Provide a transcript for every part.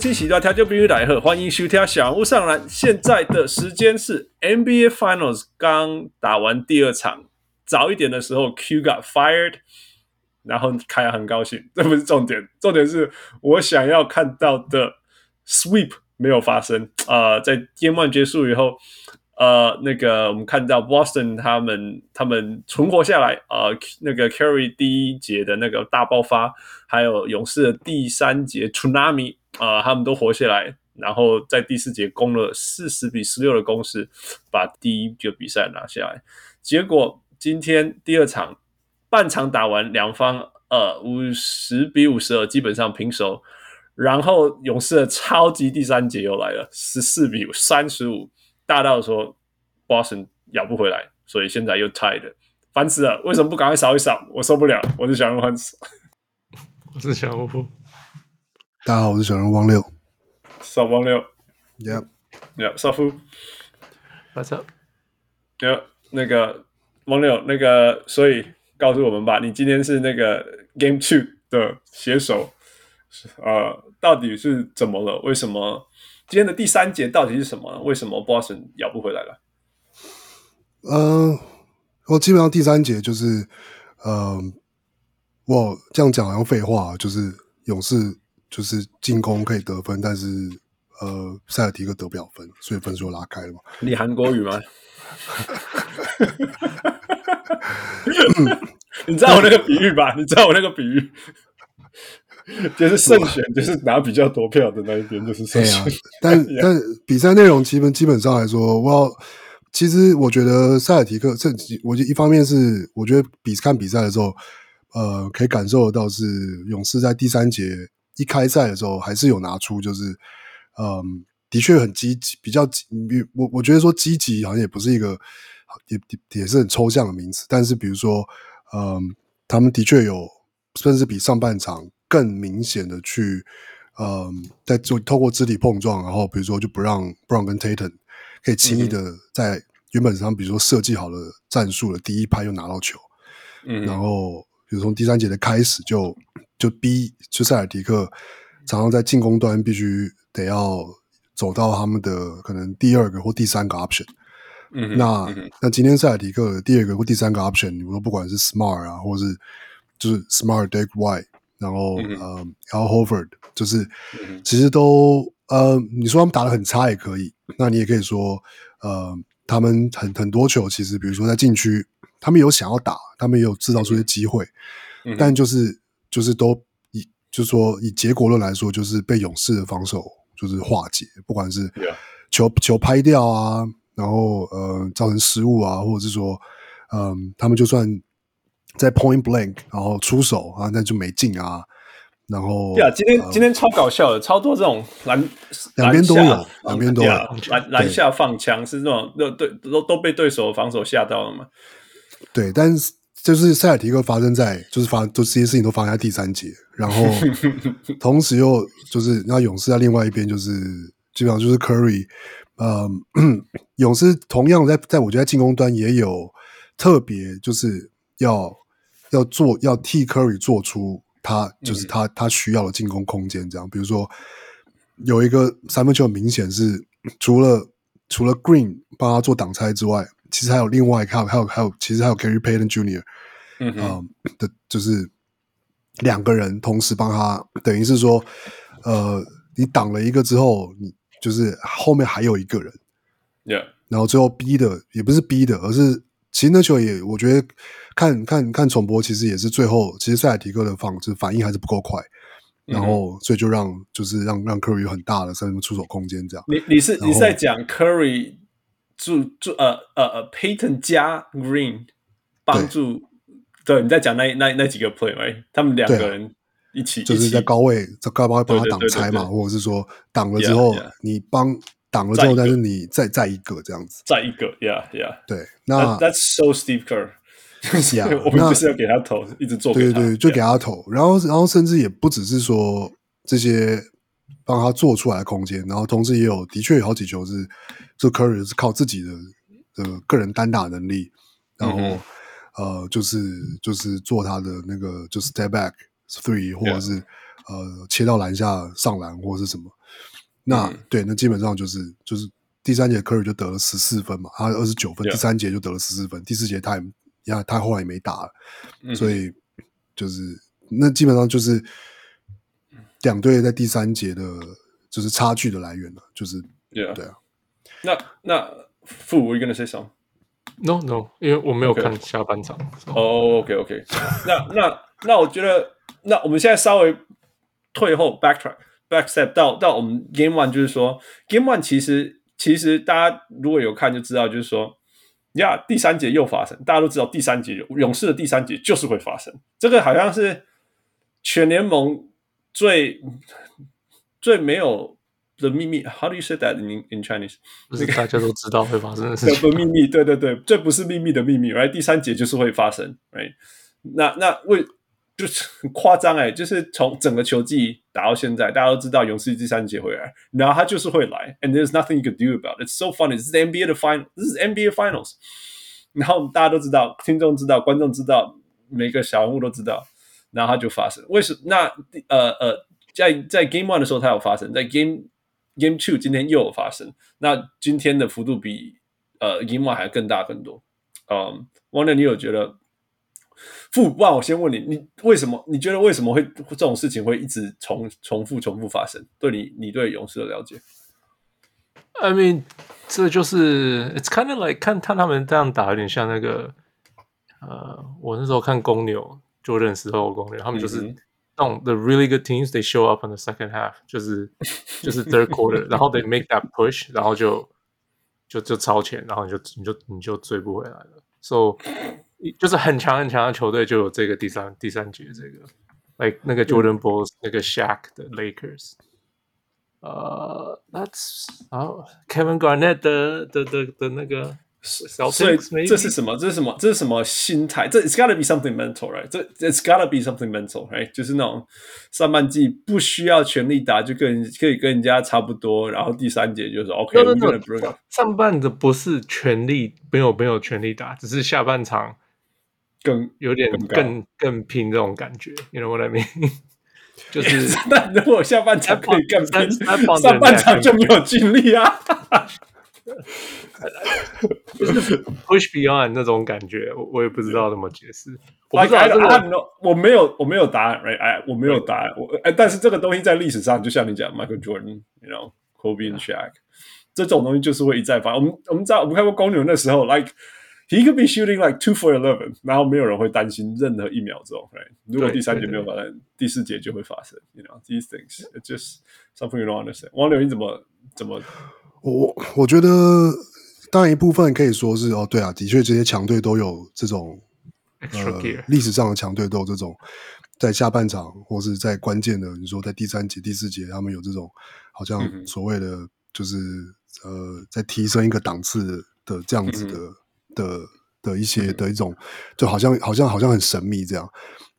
各位乡亲，喜多调酒比喻来喝，欢迎收听小人物上篮。现在的时间是 NBA Finals 刚打完第二场，早一点的时候 Q got fired，然后凯很高兴，这不是重点，重点是我想要看到的 sweep 没有发生啊、呃，在 Game One 结束以后。呃，那个我们看到 Boston 他们他们存活下来，呃，那个 Carry 第一节的那个大爆发，还有勇士的第三节 Tsunami 啊、呃，他们都活下来，然后在第四节攻了四十比十六的攻势，把第一个比赛拿下来。结果今天第二场半场打完，两方呃五十比五十二基本上平手，然后勇士的超级第三节又来了，十四比三十五。大到说，Boston 咬不回来，所以现在又 tied，烦死了！为什么不赶快扫一扫？我受不了，我是小人物，我是小人物。大家好，我是小人物汪六，扫汪六，Yep，Yep，少夫，What's up？有那个汪六，那个，所以告诉我们吧，你今天是那个 Game Two 的写手，呃，到底是怎么了？为什么？今天的第三节到底是什么？为什么 Boston 咬不回来了？嗯、呃，我基本上第三节就是，嗯、呃，我这样讲好像废话，就是勇士就是进攻可以得分，但是呃，塞尔提克得不了分，所以分数拉开了嘛。你韩国语吗？你知道我那个比喻吧？你知道我那个比喻？就是胜选，就是拿比较多票的那一边，就是胜选。但但比赛内容基本基本上来说，我其实我觉得塞尔提克这，我觉得一方面是我觉得比看比赛的时候，呃，可以感受得到是勇士在第三节一开赛的时候还是有拿出，就是嗯，的确很积极，比较我我觉得说积极好像也不是一个也也是很抽象的名词，但是比如说嗯，他们的确有甚至比上半场。更明显的去，嗯，在做透过肢体碰撞，然后比如说就不让 Brown 跟 Tatum 可以轻易的在原本上，比如说设计好了战术的第一拍就拿到球，嗯，然后比如从第三节的开始就就逼就塞尔迪克常常在进攻端必须得要走到他们的可能第二个或第三个 option，嗯，那那今天塞尔提克的第二个或第三个 option，你说不管是 Smart 啊，或是就是 Smart Derrick White。然后、嗯、呃，Al Horford 就是、嗯、其实都呃，你说他们打的很差也可以，那你也可以说呃，他们很很多球其实，比如说在禁区，他们有想要打，他们也有制造出一些机会，嗯、但就是就是都以就是说以结果论来说，就是被勇士的防守就是化解，不管是球.球拍掉啊，然后呃造成失误啊，或者是说嗯、呃，他们就算。在 point blank，然后出手啊，那就没进啊。然后对啊，今天、呃、今天超搞笑的，超多这种篮两边都有，两边都有篮篮下放枪是那种，都对都都被对手防守吓到了嘛。对，但是就是塞尔提克发生在就是发就这些事情都发生在第三节，然后 同时又就是那勇士在另外一边就是基本上就是 Curry，呃，勇士同样在在我觉得在进攻端也有特别就是要。要做要替 Curry 做出他就是他他需要的进攻空间，这样，比如说有一个三分球，明显是除了除了 Green 帮他做挡拆之外，其实还有另外还有还有还有，其实还有 Gary Payton Jr. 嗯嗯的，就是两个人同时帮他，等于是说，呃，你挡了一个之后，你就是后面还有一个人，Yeah，然后最后逼的也不是逼的，而是。其实那球也，我觉得看看看重播，其实也是最后，其实塞尔提克的防就是反应还是不够快，嗯、然后所以就让就是让让 Curry 有很大的什么出手空间这样。你你是你是在讲 Curry 助助呃呃呃 Payton 加 Green 帮助，对，对你在讲那那那几个 play？他们两个人一起，就是在高位在高位帮他挡拆嘛，或者是说挡了之后.你帮。挡了之后，但是你再再一个这样子，再一个，Yeah Yeah，对，那 That, That's so Steve Kerr，呀，我们就是要给他投，一直做，对对对，就给他投，然后然后甚至也不只是说这些帮他做出来的空间，然后同时也有的确有好几球是，这 Curry 是靠自己的呃个个人单打能力，然后、嗯、呃，就是就是做他的那个就是 step back three，或者是呃切到篮下上篮或者是什么。那、嗯、对，那基本上就是就是第三节 Curry 就得了十四分嘛，他二十九分第三节就得了十四分，第四节他也，呀，他后来也没打了，嗯、所以就是那基本上就是两队在第三节的，就是差距的来源了，就是 yeah. 对啊。那那傅，我 gonna say something？No No，因为我没有看下半场。哦、okay. oh,，OK OK 那。那那那我觉得，那我们现在稍微退后 backtrack。Backstep 到到我们 Game One，就是说 Game One 其实其实大家如果有看就知道，就是说呀，yeah, 第三节又发生，大家都知道第三节勇士的第三节就是会发生，这个好像是全联盟最最没有的秘密。How do you say that in in Chinese？是大家都知道会发生的事情，不秘密，对对对，这不是秘密的秘密，right？第三节就是会发生，right？那那为就是很夸张哎，就是从整个球季打到现在，大家都知道勇士第三节回来，然后他就是会来，and there's nothing you can do about it. It's so funny. This is the NBA 的 final，this is NBA finals。然后大家都知道，听众知道，观众知道，每个小人物都知道，然后他就发生。为什么？那呃呃，在在 Game One 的时候他有发生，在 Game Game Two 今天又有发生。那今天的幅度比呃 Game One 还更大更多。嗯，Wonder 你有觉得？傅，不然我先问你，你为什么？你觉得为什么会这种事情会一直重重复重复发生？对你，你对勇士的了解？I mean，这就是，It's kind of like 看看他们这样打，有点像那个，呃，我那时候看公牛就认识后公牛，他们就是那种 the really good teams，they show up in the second half，就是就是 third quarter，然后 they make that push，然后就就就超前，然后你就你就你就追不回来了，so。就是很强很强的球队就有这个第三第三节这个，like 那个 Jordan Bulls、嗯、那个 Shaq 的 Lakers，呃、uh,，That's 啊、oh,，Kevin Garnett 的的的的那个。所以这是什么？这是什么？这是什么心态？这 It's gotta be something mental, right？这 It's gotta be something mental, right？就是那种上半季不需要全力打，就跟可以跟人家差不多，然后第三节就是 OK。No, no, no. 上半的不是全力，没有没有全力打，只是下半场更有点更更，更拼这种感觉。You know what I mean？就是 那如果下半场可以更拼，上半场就没有尽力啊。就是 push beyond 那种感觉，我我也不知道怎么解释。我不知道这个，我没有我没有答案，哎，我没有答案。我哎，但是这个东西在历史上，就像你讲，Michael Jordan，you know，Kobe and Shaq，这种东西就是会一再发。我们我们知道，我们看过公牛那时候，like he could be shooting like two for eleven，然后没有人会担心任何一秒钟。Right? 如果第三节没有发生，第四节就会发生。You know these things, it's just something you don't understand。王柳，你怎么怎么？我我觉得，当然一部分可以说是哦，对啊，的确这些强队都有这种呃历史上的强队都有这种在下半场或是在关键的，你说在第三节、第四节，他们有这种好像所谓的就是呃在提升一个档次的这样子的的的一些的一种，就好像好像好像很神秘这样。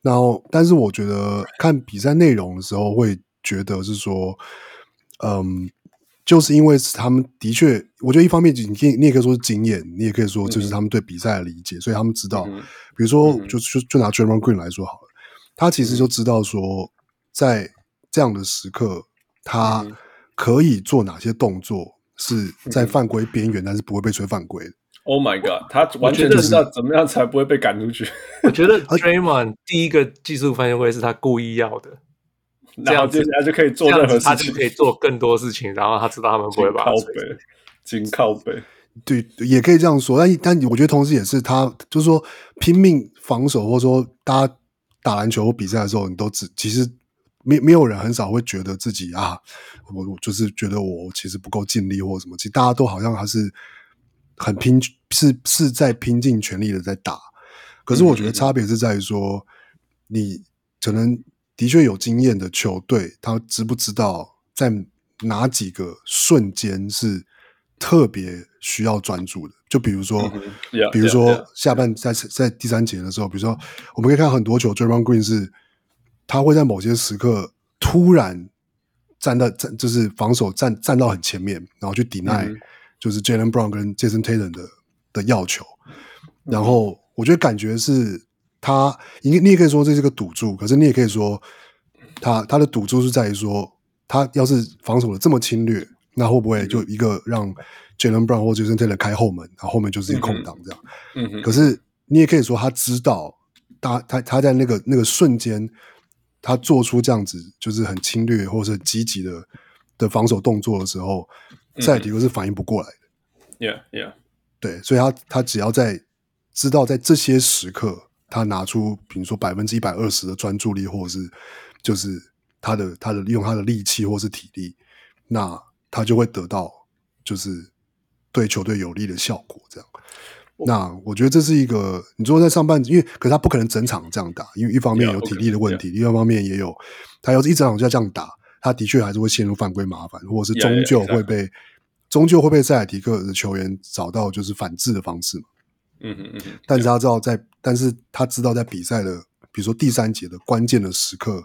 然后，但是我觉得看比赛内容的时候，会觉得是说，嗯。就是因为他们的确，我觉得一方面你可以，你也可以说是经验，你也可以说就是他们对比赛的理解，嗯、所以他们知道，嗯、比如说，就就就拿 Draymond Green 来说好了，他其实就知道说，在这样的时刻，他可以做哪些动作是在犯规边缘，但是不会被吹犯规的。Oh my god，他完全知道怎么样才不会被赶出去。我觉得 Draymond 第一个技术犯规是他故意要的。这样子他就可以做任何事情，他就可以做更多事情。然后他知道他们不会把他 靠背，紧靠背，对，也可以这样说。但但我觉得同时也是他，就是说拼命防守，或者说大家打篮球或比赛的时候，你都只其实没没有人很少会觉得自己啊，我我就是觉得我其实不够尽力或什么。其实大家都好像还是很拼，是是在拼尽全力的在打。可是我觉得差别是在于说，你可能。的确有经验的球队，他知不知道在哪几个瞬间是特别需要专注的？就比如说，mm -hmm. yeah, 比如说下半.在在第三节的时候，比如说我们可以看很多球，Draymond Green 是他会在某些时刻突然站到站，就是防守站站到很前面，然后去 deny、mm -hmm. 就是 Jaylen Brown 跟 Jason Tatum 的的要求，然后我觉得感觉是。他，你你也可以说这是个赌注，可是你也可以说，他他的赌注是在于说，他要是防守的这么侵略，那会不会就一个让 Jaylen Brown 或 Jason Taylor 开后门，然后后面就是一个空档这样？嗯哼。可是你也可以说，他知道，他他他在那个那个瞬间，他做出这样子就是很侵略或者积极的的防守动作的时候，塞尔提克是反应不过来的。Yeah, yeah. 对，所以他他只要在知道在这些时刻，他拿出比如说百分之一百二十的专注力，或者是就是他的他的利用他的力气或是体力，那他就会得到就是对球队有利的效果。这样，那我觉得这是一个你说在上半，因为可是他不可能整场这样打，因为一方面有体力的问题，另外一方面也有他要是一整场就要这样打，他的确还是会陷入犯规麻烦，或者是终究会被。终究会被塞尔提克的球员找到就是反制的方式嘛。嗯嗯嗯。但是他知道在，但是他知道在比赛的，比如说第三节的关键的时刻，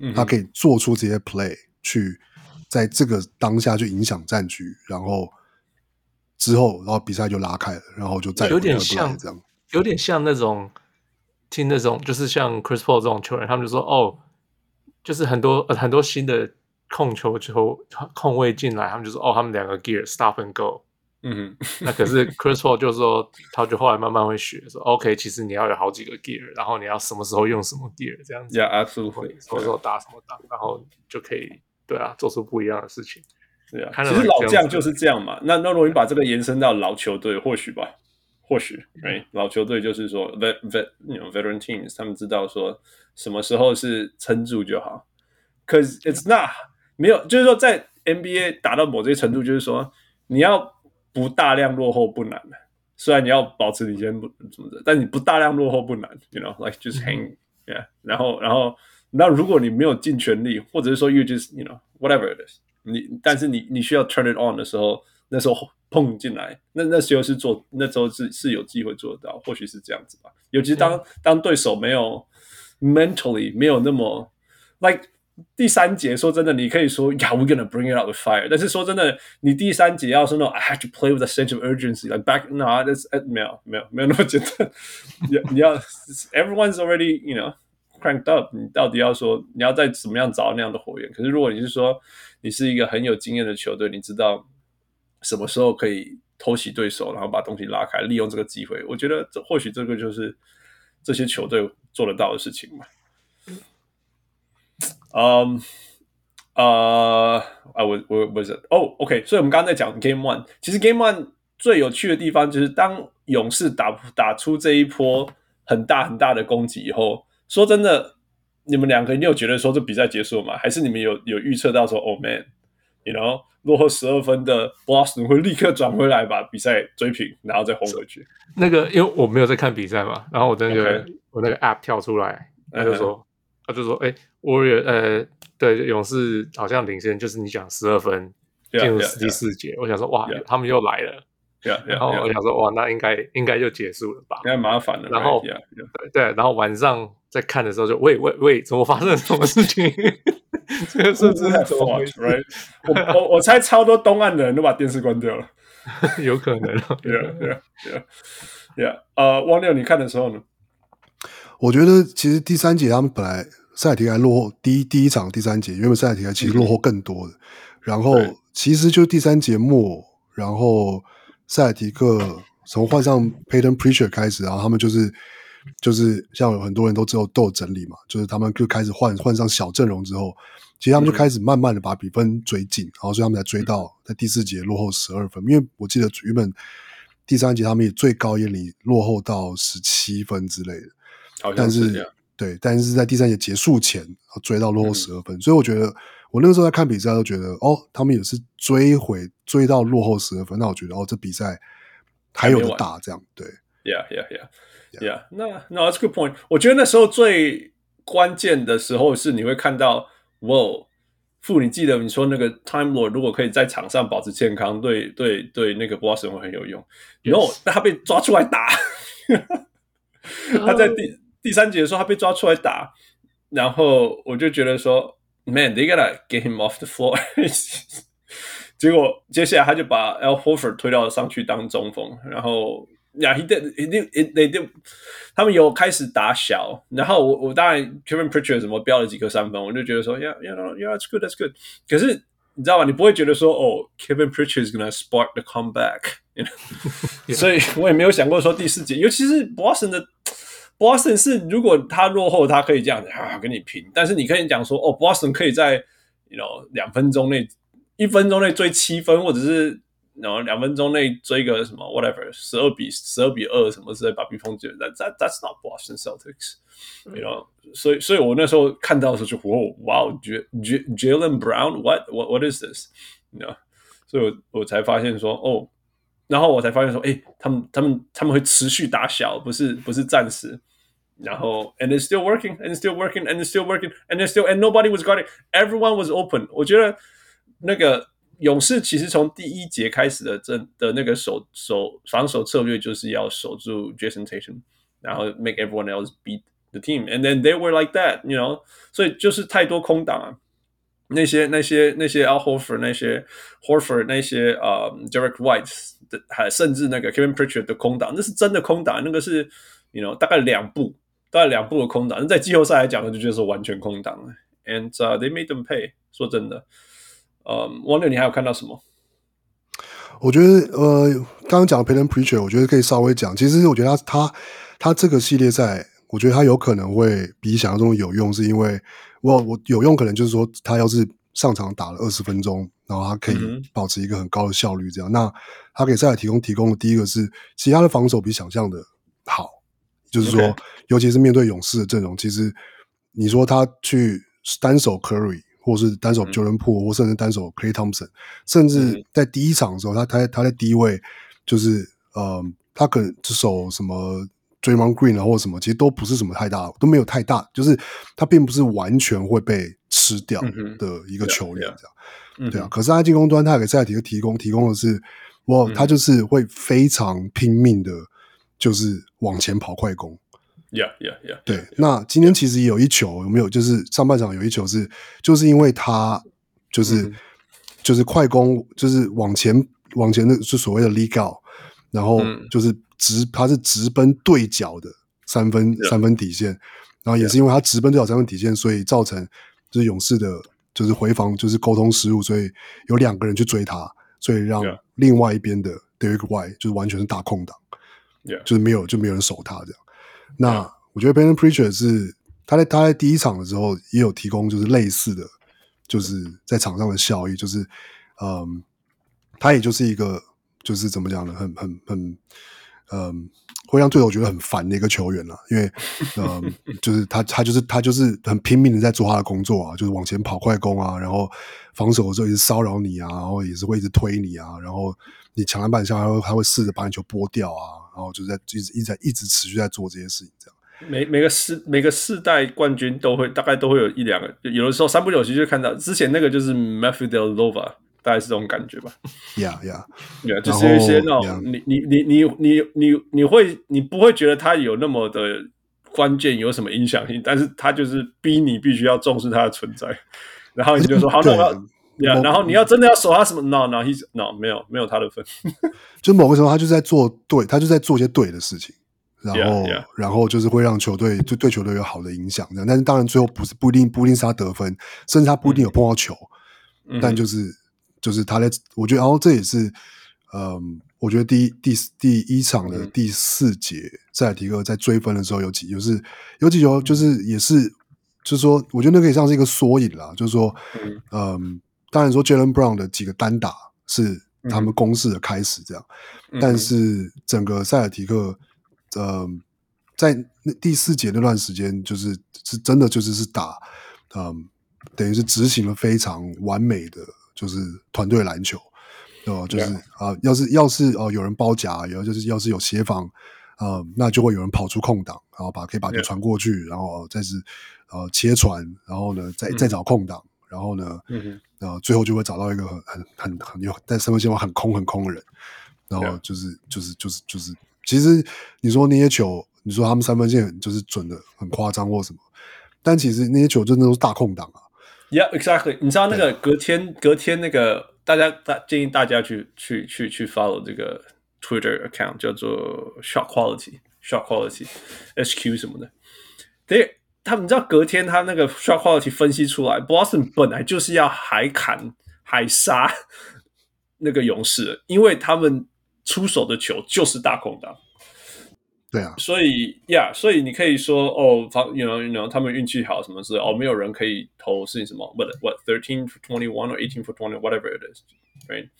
嗯，他可以做出这些 play 去在这个当下去影响战局，然后之后，然后比赛就拉开了，然后就再有点像这样，有点像那种听那种就是像 Chris Paul 这种球员，他们就说哦，就是很多很多新的。控球球控卫进来，他们就说：“哦，他们两个 gear stop and go。”嗯，那可是 Chris Paul 就说，他就后来慢慢会学说：“OK，其实你要有好几个 gear，然后你要什么时候用什么 gear，这样子。Yeah，absolutely。什么时候打什么打，然后就可以对啊，做出不一样的事情。对啊，其实老将就是这样嘛。那那如果你把这个延伸到老球队，或许吧，或许，right？老球队就是说，vet vet，you know，veteran teams，他们知道说什么时候是撑住就好。Cause it's not。没有，就是说在 NBA 打到某些程度，就是说你要不大量落后不难，虽然你要保持领先不怎么的，但你不大量落后不难，you know，like just hang，yeah，然后然后那如果你没有尽全力，或者是说 you just you know whatever it is，你但是你你需要 turn it on 的时候，那时候碰进来，那那时候是做那时候是是有机会做得到，或许是这样子吧。尤其是当当对手没有 mentally 没有那么 like。第三节说真的，你可以说，Yeah, we're gonna bring it out with fire。但是说真的，你第三节要说那种，I have to play with a sense of urgency, like back, no, that's 没有没有没有那么简单。你你要，everyone's already, you know, cranked up。你到底要说，你要再怎么样找那样的火焰？可是如果你是说，你是一个很有经验的球队，你知道什么时候可以偷袭对手，然后把东西拉开，利用这个机会，我觉得这或许这个就是这些球队做得到的事情嘛。嗯，呃，啊，我我不是哦，OK，所以我们刚刚在讲 Game One，其实 Game One 最有趣的地方就是当勇士打打出这一波很大很大的攻击以后，说真的，你们两个你有觉得说这比赛结束吗？还是你们有有预测到说，Oh man，you know，落后十二分的 Boston 会立刻转回来把比赛追平，然后再轰回去？那个，因为我没有在看比赛嘛，然后我那个、okay. 我那个 App 跳出来，他就说。Uh. 他就说：“哎、欸，我也呃，对，勇士好像领先，就是你讲十二分进入第四节。Yeah, yeah, yeah. 我想说，哇，yeah. 他们又来了。Yeah, yeah, yeah. 然后我想说，哇，那应该应该就结束了吧？应该麻烦了。然后.对对，然后晚上在看的时候就，就喂喂喂，怎么发生了什么事情？这个设置是怎么回事？Right? 我我我猜超多东岸的人都把电视关掉了，有可能。Yeah, yeah, yeah, yeah. 呃，汪六，你看的时候呢？”我觉得其实第三节他们本来塞尔提克还落后，第一第一场第三节，因为塞尔提还其实落后更多的。嗯、然后其实就第三节末，然后塞尔提克从换上 Payton Preacher 开始，然后他们就是就是像有很多人都之后都有整理嘛，就是他们就开始换换上小阵容之后，其实他们就开始慢慢的把比分追紧，然后所以他们才追到在第四节落后十二分。因为我记得原本第三节他们也最高也里落后到十七分之类的。但是，对，但是在第三节结束前追到落后十二分，嗯，所以我觉得我那个时候在看比赛都觉得，哦，他们也是追回追到落后十二分，那我觉得哦，这比赛还有的打，这样对，Yeah Yeah，Yeah, yeah. 那那 That's a good point。我觉得那时候最关键的时候是你会看到，哇，傅，你记得你说那个 Time Lord 如果可以在场上保持健康，对对对，那个 Boston 会很有用。然后那他被抓出来打，他在第。第三节的时候，他被抓出来打，然后我就觉得说，Man，they gotta get him off the floor。结果接下来他就把 Al Horford 推到上去当中锋，然后 Yeah, he did. He did. They did. 他们有开始打小，然后我我当然 Kevin Pritchard 什么标了几颗三分，我就觉得说，Yeah, you know, yeah, that's good, that's good。可是你知道吗？你不会觉得说，哦，Kevin Pritchard is gonna spark the comeback，you know？所以我也没有想过说第四节，尤其是 Boston 的 Boston 是如果他落后，他可以这样子啊跟你拼，但是你可以讲说，哦，Boston 可以在 you know 两分钟内、一分钟内追七分，或者是。然后两分钟内追个什么 whatever 十二比十二比二什么之类把比分解，that that that's not Boston Celtics，you know，所以所以我那时候看到的时候就哇哇，J J Jaylen Brown what what what is this，you know，所以我我才发现说哦，然后我才发现说哎，他们他们他们会持续打小，不是不是暂时，然后 and it's still working and it's still working and it's still working and it's still and nobody was guarding，everyone was open，我觉得那个。 勇士其实从第一节开始的这的那个守守防守策略就是要守住 Jason t a t i o n 然后 make everyone else beat the team，and then they were like that，you know，所以就是太多空档啊，那些那些那些 Al Horford 那些 Horford 那些呃、uh, Derek White 的，还甚至那个 Kevin Pritchard 的空档，那是真的空档，那个是 you know 大概两步，大概两步的空档，那在季后赛来讲呢，就就是完全空档，and、uh, they made them pay，说真的。呃，王六，你还有看到什么？我觉得，呃，刚刚讲 Payton Pritchard，我觉得可以稍微讲。其实，我觉得他他他这个系列赛，我觉得他有可能会比想象中有用，是因为我我有用，可能就是说他要是上场打了二十分钟，然后他可以保持一个很高的效率，这样。嗯、那他给赛尔提供提供的第一个是，其他的防守比想象的好，就是说.尤其是面对勇士的阵容，其实你说他去单手 Curry。或是单手 Jordan Poole，或甚至单手 Klay Thompson，甚至在第一场的时候，他他他在第一位，就是呃，他可能这手什么 Draymond Green 啊，或者什么，其实都不是什么太大，都没有太大，就是他并不是完全会被吃掉的一个球员，这样、嗯、对啊。可是他在进攻端，他给赛提克提供提供的是，哇，他就是会非常拼命的，就是往前跑快攻。Yeah, yeah, yeah. 对，那今天其实有一球有没有？就是上半场有一球是，就是因为他就是、嗯、就是快攻，就是往前往前的，就所谓的 out，然后就是直，他是直奔对角的三分.三分底线，然后也是因为他直奔对角三分底线，所以造成就是勇士的，就是回防就是沟通失误，所以有两个人去追他，所以让另外一边的 Derrick White 就是完全是大空档，Yeah. 就是没有就没有人守他这样。那我觉得 Payton Preacher 是他在他在第一场的时候也有提供就是类似的，就是在场上的效益，就是嗯，他也就是一个就是怎么讲呢，很很很嗯，会让队友觉得很烦的一个球员了，因为嗯，就是他他就是他就是很拼命的在做他的工作啊，就是往前跑快攻啊，然后防守的时候也是骚扰你啊，然后也是会一直推你啊，然后你抢篮板下还会还会试着把你球拨掉啊。然后就在一直一直在一直持续在做这些事情，这样。每每个世每个世代冠军都会大概都会有一两个，有的时候三不九时就看到之前那个就是 Matthew Dellavedova，大概是这种感觉吧。Yeah, yeah, yeah，就是一些那种.你你你你你你你会你不会觉得他有那么的关键，有什么影响性，但是他就是逼你必须要重视他的存在，然后你就说好，那 我要。Yeah, 然后你要真的要守他什么？No, no, he's no，没有没有他的份。就某个时候，他就在做对，他就在做一些对的事情，然后 yeah, yeah. 然后就是会让球队就对球队有好的影响。这样，但是当然最后不是不一定不一定是他得分，甚至他不一定有碰到球，嗯、但就是就是他在，我觉得，然后这也是，嗯，我觉得第一第第一场的第四节，塞尔提克在追分的时候有几就是有几球就是也是就是说，我觉得那可以像是一个缩影啦，就是说，嗯。嗯当然说，Jaylen Brown 的几个单打是他们攻势的开始，这样。嗯、但是整个塞尔提克，呃，在那第四节那段时间，就是是真的就是是打，嗯、呃，等于是执行了非常完美的，就是团队篮球，哦、呃，就是啊要是要是哦、呃、有人包夹，然后就是要是有协防，呃，那就会有人跑出空档，然后把可以把球传过去.然后再是呃切传，然后呢再再找空档。嗯然后呢，然后最后就会找到一个很很很很有但三分线外很空很空的人，然后就是 Yeah. 就是就是就是，其实你说那些球，你说他们三分线就是准的很夸张或什么，但其实那些球真的都是大空档啊。Yeah, exactly。你知道那个隔天隔天那个大家大建议大家去去去去 follow 这个 Twitter account 叫做 Shot Quality Shot Quality HQ 什么的。对，他们知道隔天他那个 Shot Quality 分析出来，Boston 本来就是要海砍海杀那个勇士，因为他们出手的球就是大空档。对啊，所以呀，yeah, 所以你可以说哦，防，you know，you know，他们运气好什么事，哦，没有人可以投是什么，what what thirteen for twenty one or eighteen for twenty whatever it is，right？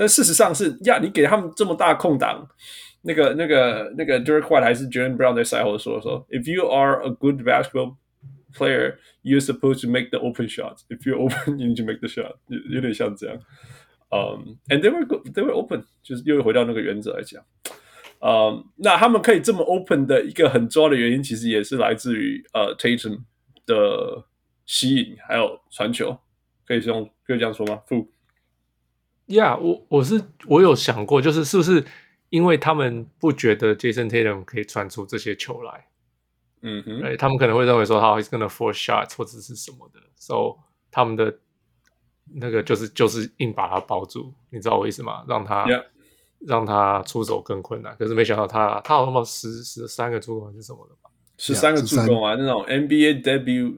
但事实上是呀，你给他们这么大空档，那个那个那个 Derek White 还是 Jaylen Brown 在赛后说说，if you are a good basketball player，you're supposed to make the open shots. If you're open, you need to make the shot。有有点像这样，嗯、um,，and they were good, they were open，就是又回到那个原则来讲。呃，um, 那他们可以这么 open 的一个很重要的原因，其实也是来自于呃 Tatum 的吸引，还有传球，可以用可以这样说吗？负，Yeah，我我是我有想过，就是是不是因为他们不觉得 Jason Tatum 可以传出这些球来，嗯哼，哎，他们可能会认为说他 he's gonna force shots 或者是什么的，so 他们的那个就是就是硬把他包住，你知道我意思吗？让他。Yeah. 让他出手更困难，可是没想到他他好像十十三个助攻还是什么的吧？十三个助攻啊，那种 NBA debut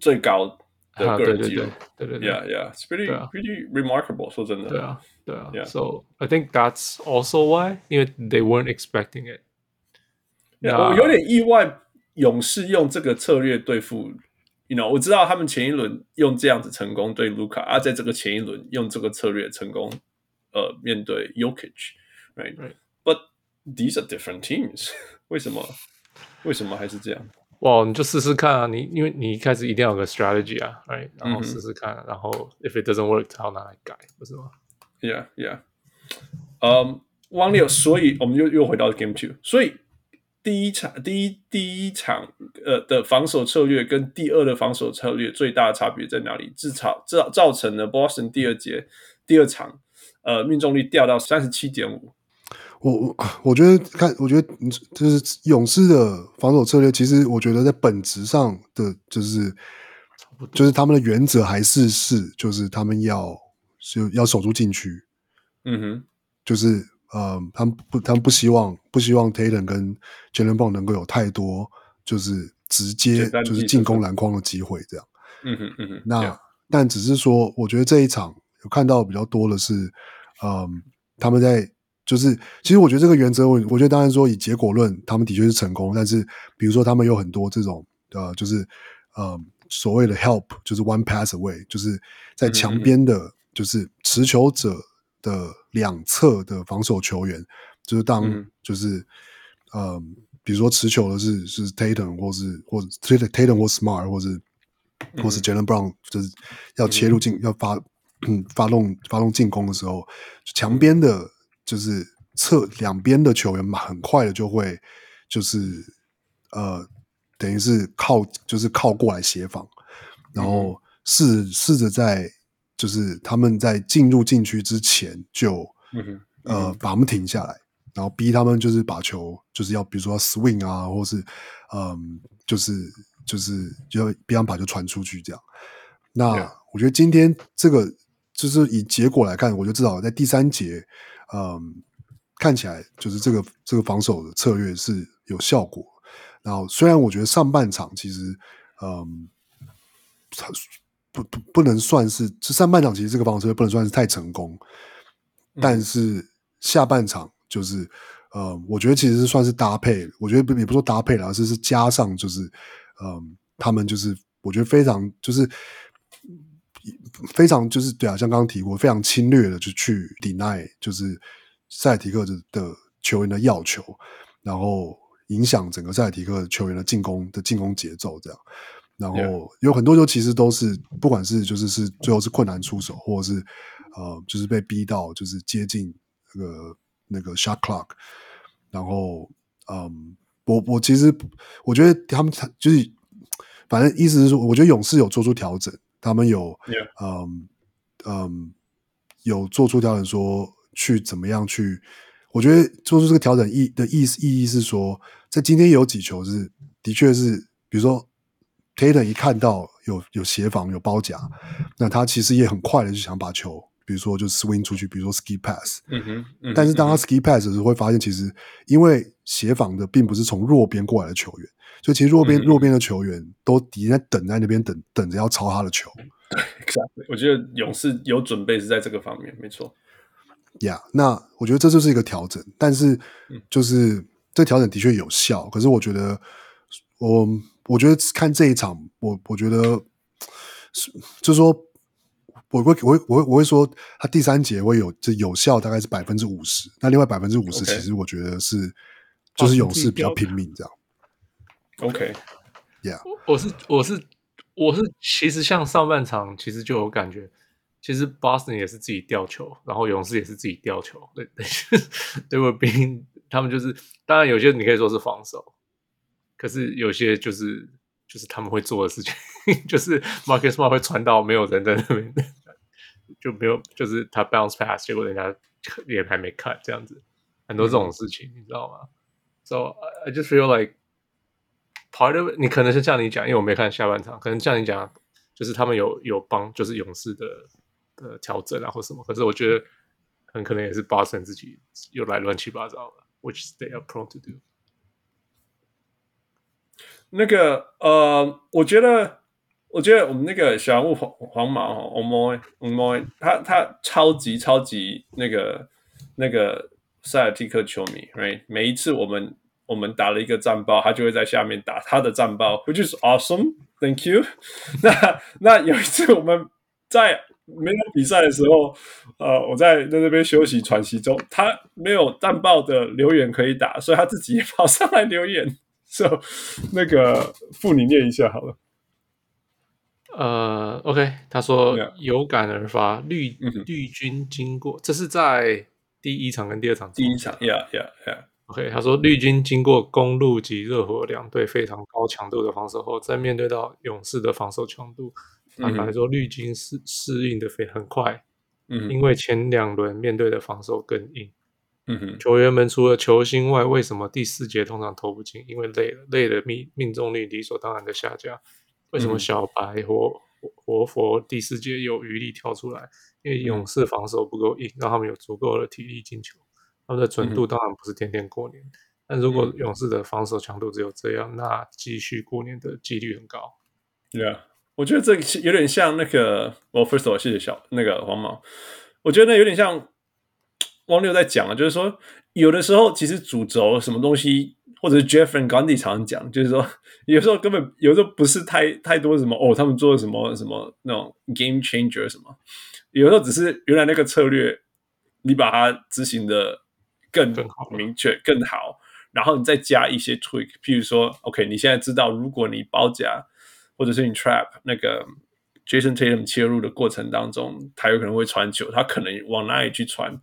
最高的个人记录，对对对，Yeah Yeah，it's pretty pretty remarkable。说真的，对啊对啊，So I think that's also why，因为 they weren't expecting it。我有点意外，勇士用这个策略对付，You know，我知道他们前一轮用这样子成功对卢卡，而在这个前一轮用这个策略成功。呃，面对 Jokic，right？But these are different teams。为什么？为什么还是这样？ 哇，你就试试看啊！你因为你一开始一定要有个 strategy 啊，right？然后试试看，嗯、然后 if it doesn't work，才要拿来改，不是吗？Yeah，Yeah。嗯，汪六，所以我们又又回到 Game Two。所以第一场，第一第一场呃的防守策略跟第二的防守策略最大的差别在哪里？至少造造成了 Boston 第二节第二场。呃，命中率掉到三十七点五。我我 我觉得看，我觉得就是勇士的防守策略，其实我觉得在本质上的就是，就是他们的原则还是是，就是他们要就要守住禁区。嗯哼，就是呃，他们不，他们不希望不希望 Tatum 跟 Jaylen Brown 能够有太多就是直接就是进攻篮筐的机会，这样。嗯哼嗯哼，那 yeah. 但只是说，我觉得这一场有看到比较多的是。嗯，他们在就是，其实我觉得这个原则，我我觉得当然说以结果论，他们的确是成功。但是比如说他们有很多这种呃，就是呃所谓的 help，就是 one pass away，就是在墙边的，就是持球者的两侧的防守球员，就是当就是嗯、呃，比如说持球的是是 Tatum 或是或者 Tatum 或 Smart 或是或是 Jaylen Brown，就是要切入进要发。嗯，发动发动进攻的时候，墙边的，就是侧两边的球员嘛，很快的就会，就是呃，等于是靠，就是靠过来协防，然后试试着在，就是他们在进入禁区之前就，呃，把他们停下来，然后逼他们就是把球，就是要比如说要 swing 啊，或是嗯，就是就是就要逼他们把球传出去这样。那我觉得今天这个。就是以结果来看，我觉得至少在第三节，嗯，看起来就是这个这个防守的策略是有效果。然后虽然我觉得上半场其实，嗯，不不不能算是，这上半场其实这个防守策略不能算是太成功，但是下半场就是，呃，我觉得其实是算是搭配。我觉得也不说搭配了，而是是加上就是，嗯，他们就是我觉得非常就是。非常就是对啊，像刚刚提过，非常侵略的就去 deny，就是塞尔提克的的球员的要求，然后影响整个塞尔提克球员的进攻的进攻节奏这样。然后有很多就其实都是，不管是就是是最后是困难出手，或者是呃就是被逼到就是接近那个那个 shot clock。然后嗯，我我其实我觉得他们就是反正意思是说，我觉得勇士有做出调整。他们有.嗯嗯，有做出调整，说去怎么样去？我觉得做出这个调整意的意思意义是说，在今天有几球是的确是，比如说 Taylor 一看到有有协防有包夹，那他其实也很快的就想把球比如说就 swing 出去，比如说 ski pass。嗯哼。嗯哼但是当他 ski pass 的时候，会发现其实因为协防的并不是从弱边过来的球员，所以其实弱边、嗯、弱边的球员都底下等在那边等等着要抄他的球。Exactly. 我觉得勇士有准备是在这个方面，没错。呀、yeah，那我觉得这就是一个调整，但是就是、嗯、这调整的确有效。可是我觉得，我我觉得看这一场，我我觉得是就是说，我会我会我会我会说，他第三节会有这有效大概是百分之五十，那另外百分之五十其实我觉得是.就是勇士比较拼命这样。OK，Yeah，、okay. 我是我是我是其实像上半场其实就有感觉。其实 Boston 也是自己吊球，然后勇士也是自己吊球，对对，对我兵他们就是，当然有些你可以说是防守，可是有些就是就是他们会做的事情，就是 Marcus Smart 会传到没有人在那边，就没有，就是他 bounce pass，结果人家也还没看这样子，很多这种事情、嗯、你知道吗？So I just feel like part of it, 你可能是像你讲，因为我没看下半场，可能像你讲，就是他们有有帮，就是勇士的。的调整啊，或什么，可是我觉得很可能也是 Boston 自己又来乱七八糟的，which they are prone to do。那个呃，我觉得，我觉得我们那个小人物黄黄毛哦，我们我们他他超级超级那个那个塞尔提克球迷，right？每一次我们我们打了一个战报，他就会在下面打他的战报，which is awesome，thank you 那。那有一次我们在。没有比赛的时候，呃，我在在那边休息喘息中，他没有战报的留言可以打，所以他自己跑上来留言，所以那个付你念一下好了。呃，OK，他说有感而发，绿绿军经过，这是在第一场跟第二场，第一场，Yeah Yeah Yeah。OK，他说绿军经过公路及热火两队非常高强度的防守后，在面对到勇士的防守强度。坦白说，绿军适适应的非很快，嗯，因为前两轮面对的防守更硬，嗯哼，球员们除了球星外，为什么第四节通常投不进？因为累了，累了命命中率理所当然的下降。为什么小白活活佛第四节有余力跳出来？因为勇士防守不够硬，让他们有足够的体力进球。他们的准度当然不是天天过年，但如果勇士的防守强度只有这样，那继续过年的几率很高。对啊。我觉得这有点像那个，我 first of all 谢谢小那个黄毛。我觉得那有点像汪六在讲啊，就是说有的时候其实主轴什么东西，或者是 Jeff Van Gundy 常常讲，就是说 有时候根本有时候不是太太多什么哦，他们做了什么什么那种 game changer 什么，有时候只是原来那个策略你把它执行的更明确更好，然后你再加一些 tweak，譬如说 OK，你现在知道如果你包夹。或者是你 trap 那个 Jason Tatum 切入的过程当中，他有可能会传球，他可能往哪里去传，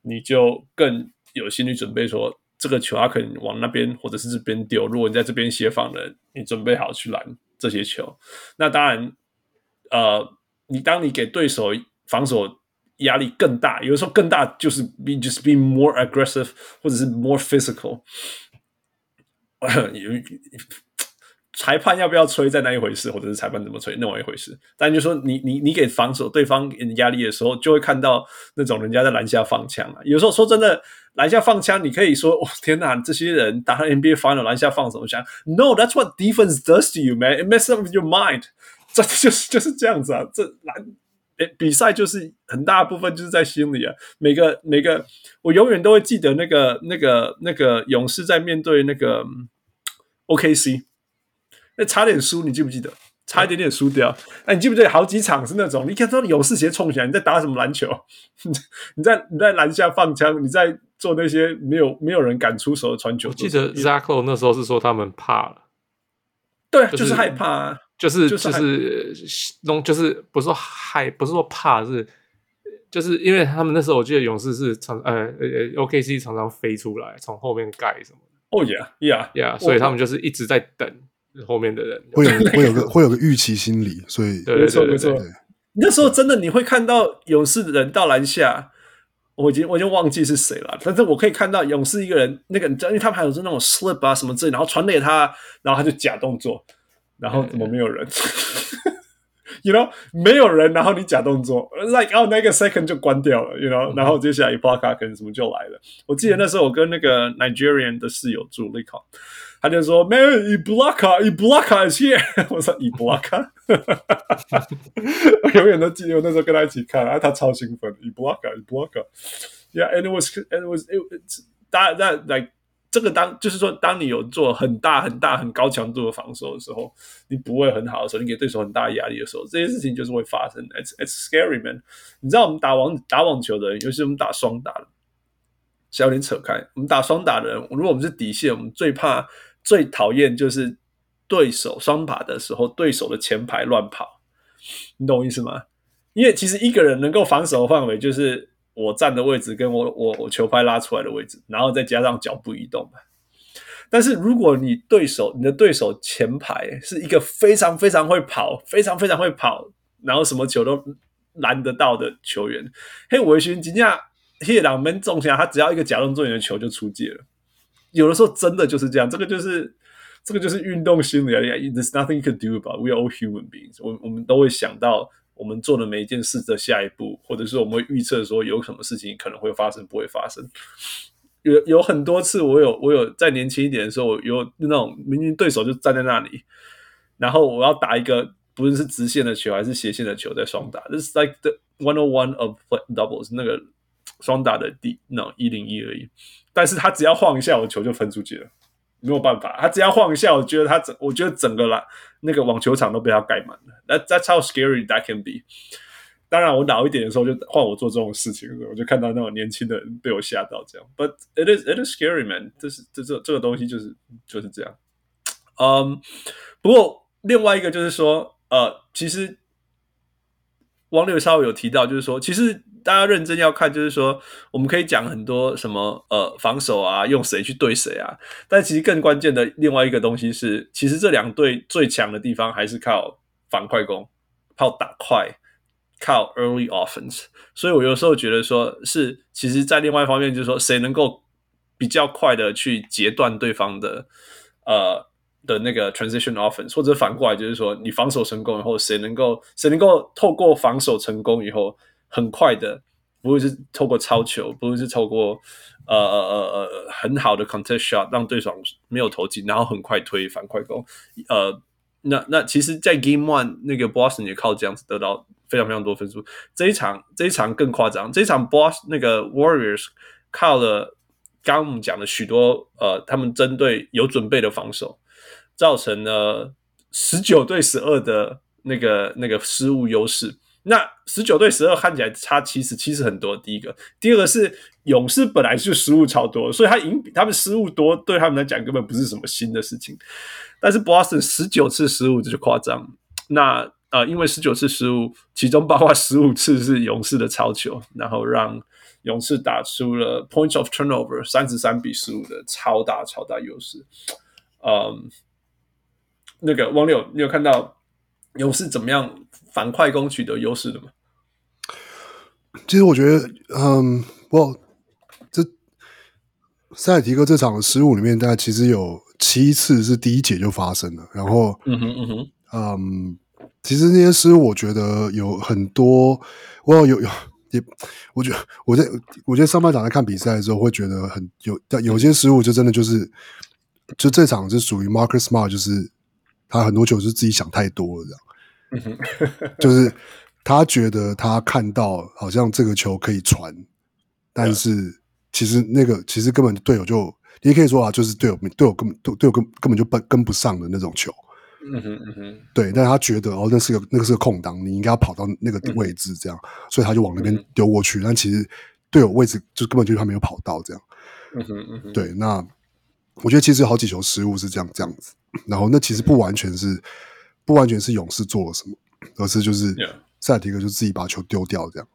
你就更有心理准备说这个球他可能往那边或者是这边丢。如果你在这边协防的，你准备好去拦这些球。那当然，呃，你当你给对手防守压力更大，有的时候更大就是 be just be more aggressive 或者是 more physical。裁判要不要吹在那一回事，或者是裁判怎么吹另外一回事。但就说你你你给防守对方压力的时候，就会看到那种人家在篮下放枪啊。有时候说真的，篮下放枪，你可以说哦天哪，这些人打 NBA Final 篮下放什么枪？No，that's what defense does to you, man. It messes up your mind。这就是就是这样子啊。这篮比赛就是很大部分就是在心里啊。每个每个，我永远都会记得那个那个那个勇士在面对那个 OKC。那差点输，你记不记得？差一点点输掉。哎、嗯，你记不记得好几场是那种？你看到勇士鞋冲起来，你在打什么篮球？你在你在篮下放枪，你在做那些没有没有人敢出手的传球。我记得 Lowe 那时候是说他们怕了，对，就是、就是害怕、啊，就是就是弄，就是不是说害，不是说怕，是就是因为他们那时候我记得勇士是常呃呃 OKC 常常飞出来从后面盖什么的。哦、oh,，Yeah，Yeah，Yeah，、yeah, 所以他们就是一直在等。后面的人会有 会有个会有个预期心理，所以没错没错。那时候真的你会看到勇士的人到篮下，我已经我已经忘记是谁了，但是我可以看到勇士一个人，那个因为他们还有是那种 slip 啊什么之类，然后传给他，然后他就假动作，然后怎么没有人？you know，没有人，然后你假动作，like 哦，那个 second 就关掉了，you know，然后接下来可能什么就来了。我记得那时候我跟那个 Nigerian 的室友住 Lake，他就说，Man Ibaka，Ibaka is here。我说 Ibaka，我永远都记得我那时候跟他一起看，啊，他超兴奋，Ibaka，Ibaka，yeah，and it was，and it was，it，that that like。这个当就是说，当你有做很大很大很高强度的防守的时候，你不会很好的时候，你给对手很大压力的时候，这些事情就是会发生。It's it's scary man。你知道我们打网打网球的人，尤其是我们打双打的，小点扯开。我们打双打的人，如果我们是底线，我们最怕、最讨厌就是对手双打的时候，对手的前排乱跑。你懂我意思吗？因为其实一个人能够防守的范围就是。我站的位置跟我我我球拍拉出来的位置，然后再加上脚步移动嘛。但是如果你对手你的对手前排是一个非常非常会跑、非常非常会跑，然后什么球都拦得到的球员，嘿，我寻今天黑狼门中下，他只要一个假动作，你的球就出界了。有的时候真的就是这样，这个就是这个就是运动心理啊！There's nothing you can do about. We are all human beings. 我我们都会想到。我们做的每一件事的下一步，或者是我们会预测说有什么事情可能会发生，不会发生。有有很多次，我有我有在年轻一点的时候，有那种明明对手就站在那里，然后我要打一个不论是直线的球还是斜线的球在双打，这是 like the one on one of doubles 那个双打的第那一零一而已。但是他只要晃一下，我球就分出去了。没有办法，他只要晃一下，我觉得他整，我觉得整个篮那个网球场都被他盖满了。That's how scary that can be。当然，我老一点的时候就换我做这种事情，我就看到那种年轻的人被我吓到这样。But it is it is scary, man。这是这这这个东西就是就是这样。嗯、不过另外一个就是说，呃，其实网友稍微有提到，就是说，其实。大家认真要看，就是说，我们可以讲很多什么呃防守啊，用谁去对谁啊。但其实更关键的另外一个东西是，其实这两队最强的地方还是靠反快攻，靠打快，靠 early offense。所以我有时候觉得说，是其实，在另外一方面，就是说，谁能够比较快的去截断对方的呃的那个 transition offense，或者反过来就是说，你防守成功以后，谁能够谁能够透过防守成功以后。很快的，不会是透过抄球，不会是透过呃呃呃呃很好的 contest shot 让对手没有投进，然后很快推反快攻。呃，那那其实，在 Game One 那个 Boston 也靠这样子得到非常非常多分数。这一场这一场更夸张，这一场 Boston 那个 Warriors 靠了刚刚我们讲的许多呃，他们针对有准备的防守，造成了十九对十二的那个那个失误优势。那十九对十二看起来差七十，七十很多。第一个，第二个是勇士本来就失误超多，所以他赢他们失误多，对他们来讲根本不是什么新的事情。但是 Boston 十九次失误这就夸张。那呃，因为十九次失误，其中包括十五次是勇士的超球，然后让勇士打出了 points of turnover 三十三比十五的超大超大优势。嗯，那个汪六，你有看到勇士怎么样？反快攻取得优势的吗？其实我觉得，嗯，我，这塞尔提克这场的失误里面，大概其实有七次是第一节就发生了。然后，嗯哼嗯哼，嗯，其实那些失误，我觉得有很多，我有有也，我觉得我在我觉得上半场在看比赛的时候，会觉得很有，但有些失误就真的就是，就这场是属于 Marcus Smart，就是他很多球是自己想太多了这样。就是他觉得他看到好像这个球可以传，但是其实那个其实根本队友就你也可以说啊，就是队友队友根本队友根根本就跟跟不上的那种球。嗯哼嗯哼，对，但他觉得哦，那是个那个是个空档，你应该要跑到那个位置这样，所以他就往那边丢过去。但其实队友位置就根本就他没有跑到这样。嗯哼嗯哼，对，那我觉得其实有好几球失误是这样这样子，然后那其实不完全是。不完全是勇士做了什么，而是就是塞尔提克就自己把球丢掉这样.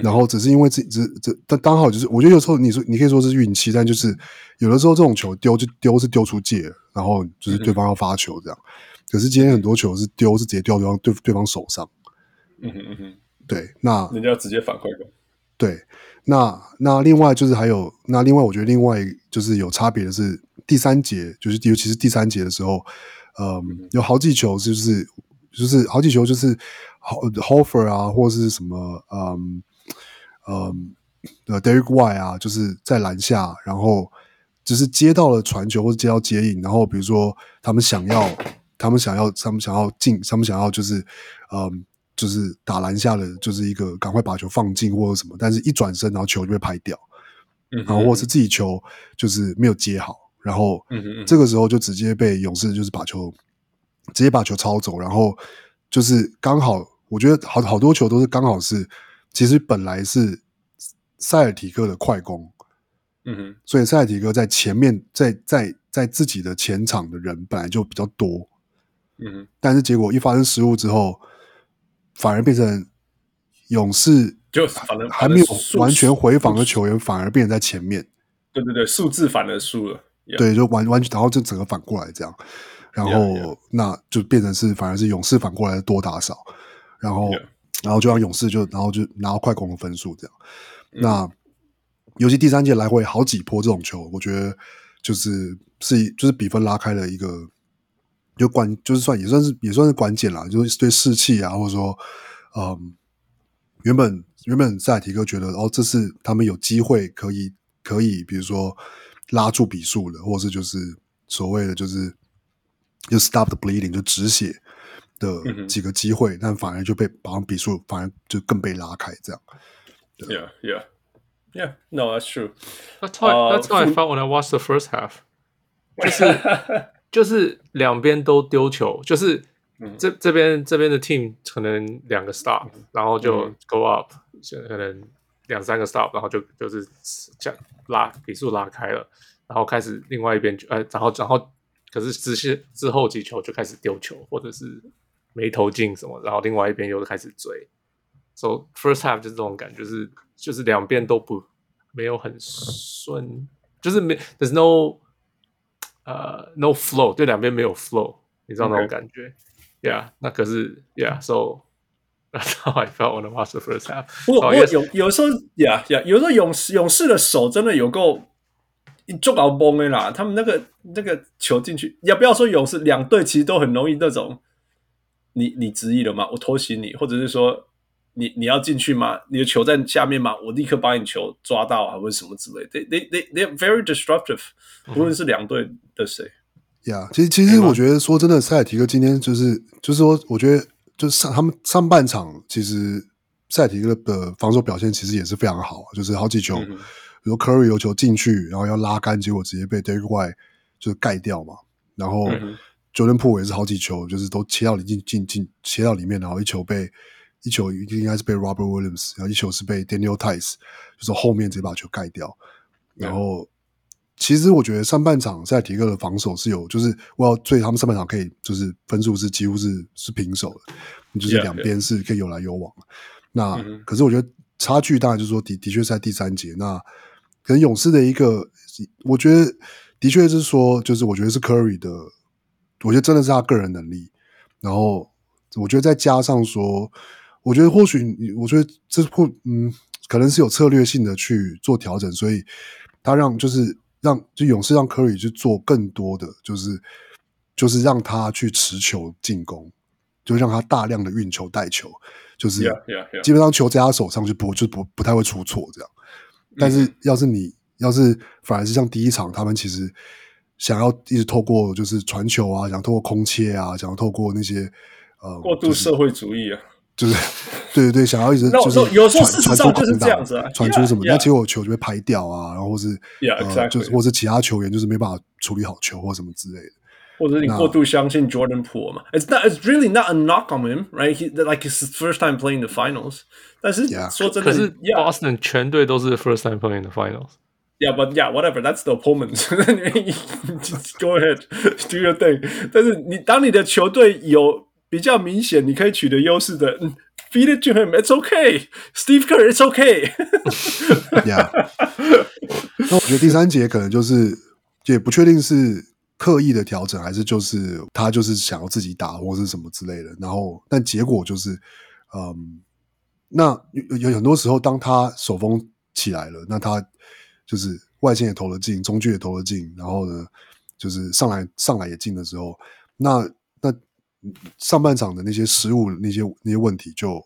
然后只是因为自己这这但刚好就是我觉得有时候你说你可以说是运气，但就是有的时候这种球丢就丢是丢出界，然后就是对方要发球这样，可是今天很多球是丢是直接掉对方对对方手上，嗯哼嗯哼，对，那人家直接反馈的，对，那那另外就是还有那另外我觉得另外就是有差别的是第三节就是尤其是第三节的时候。嗯，有好几球就是就是好几球就是 Horford 啊，或者是什么嗯嗯呃 Derek White 啊，就是在篮下，然后就是接到了传球或者接到接应，然后比如说他们想要，他们想要，他们想要进，他们想要就是嗯。就是打篮下的，就是一个赶快把球放进或者什么，但是一转身，然后球就被拍掉，嗯，然后或是自己球就是没有接好，然后这个时候就直接被勇士就是把球直接把球抄走，然后就是刚好，我觉得好好多球都是刚好是，其实本来是塞尔提克的快攻，嗯哼，所以塞尔提克在前面，在在在自己的前场的人本来就比较多，嗯哼，但是结果一发生失误之后。反而变成勇士，就反正还没有完全回防的球员，反而变成在前面。对对对，数字反而输了。Yeah. 对，就完完全，然后就整个反过来这样，然后 yeah, yeah. 那就变成是反而是勇士反过来多打少，然后.然后就让勇士就然后就拿到快攻的分数这样。嗯、那尤其第三节来回好几波这种球，我觉得就是是就是比分拉开了一个。就关就是算也算是也算是关键啦，就是对士气啊，或者说，嗯，原本原本塞尔提哥觉得哦，这是他们有机会可以可以，比如说拉住比数的，或者是就是所谓的就是就 stop the bleeding 就止血的几个机会，嗯、但反而就被把比数反而就更被拉开这样。Yeah, yeah, yeah. No, that's true. That's how that's how I felt when I watched the first half. 就是。就是两边都丢球，就是这、嗯、这边这边的 team 可能两个 stop，然后就 go up，嗯、可能两三个 stop，然后就就是这样拉比数拉开了，然后开始另外一边就呃，然后然后可是之前之后几球就开始丢球，或者是没投进什么，然后另外一边又开始追，so first half 就是这种感觉，就是就是两边都不没有很顺，就是没 there's no。呃、uh,，no flow，对两边没有 flow，你知道那种感觉，Yeah，那可是，Yeah，so that's how I felt when I watched the first half。不过，不过有有时候，Yeah，Yeah，有时候勇士勇士的手真的有够就搞崩的啦，他们那个那个球进去，也不要说勇士两队其实都很容易那种，你你执意了吗？我偷袭你，或者是说。你你要进去吗？你的球在下面吗？我立刻把你球抓到啊，或者什么之类的。They they they they are very disruptive，无论是两队的谁。呀、yeah,，其实其实我觉得说真的，塞尔提克今天就是就是说，我觉得就是上他们上半场其实塞尔提克的防守表现其实也是非常好，就是好几球，嗯、比如 Curry 有球进去，然后要拉杆，结果直接被 White 就是盖掉嘛。然后 Jordan Poole 也是好几球，就是都切到里进进进切到里面，然后一球被。一球应该是被 Robert Williams，然后一球是被 Daniel Theis，就是后面直接把球盖掉。然后，其实我觉得上半场塞尔提克的防守是有，就是我要所以他们上半场可以就是分数是几乎是是平手的，就是两边是可以有来有往。Yeah. 那、嗯、可是我觉得差距当然就是说的的确是在第三节。那可能勇士的一个，我觉得的确是说，就是我觉得是 Curry 的，我觉得真的是他个人能力。然后我觉得再加上说。我觉得或许你，我觉得这或嗯，可能是有策略性的去做调整，所以他让就是让就勇士让科里去做更多的，就是就是让他去持球进攻，就让他大量的运球带球，就是基本上球在他手上就不就不不太会出错这样。但是要是你要是反而是像第一场，他们其实想要一直透过就是传球啊，想透过空切啊，想要透过那些呃过度社会主义啊。就是，对对对，想要一直就是有时候事实上就是这样子啊，传出什么，那结果球就被拍掉啊，然后是，yeah, exactly. 呃，就是或是其他球员就是没办法处理好球或什么之类的，或者你过度相信 Jordan Poole 嘛？It's not, it's really not a knock on him, right? He like it's his first time playing the finals. 但是说真的，可是 Boston 全队都是 first time playing the finals. Yeah, but yeah, whatever. That's the opponent. Go ahead, do your thing. 但是你当你的球队有。比较明显，你可以取得优势的，feed it to him. It's okay, Steve Kerr. It's okay. Yeah. 那我觉得第三节可能就是也不确定是刻意的调整，还是就是他就是想要自己打或是什么之类的。然后，但结果就是，嗯，那有有很多时候，当他手风起来了，那他就是外线也投了进，中距也投了进，然后呢，就是上来上来也进的时候，那。上半场的那些失误、那些那些问题就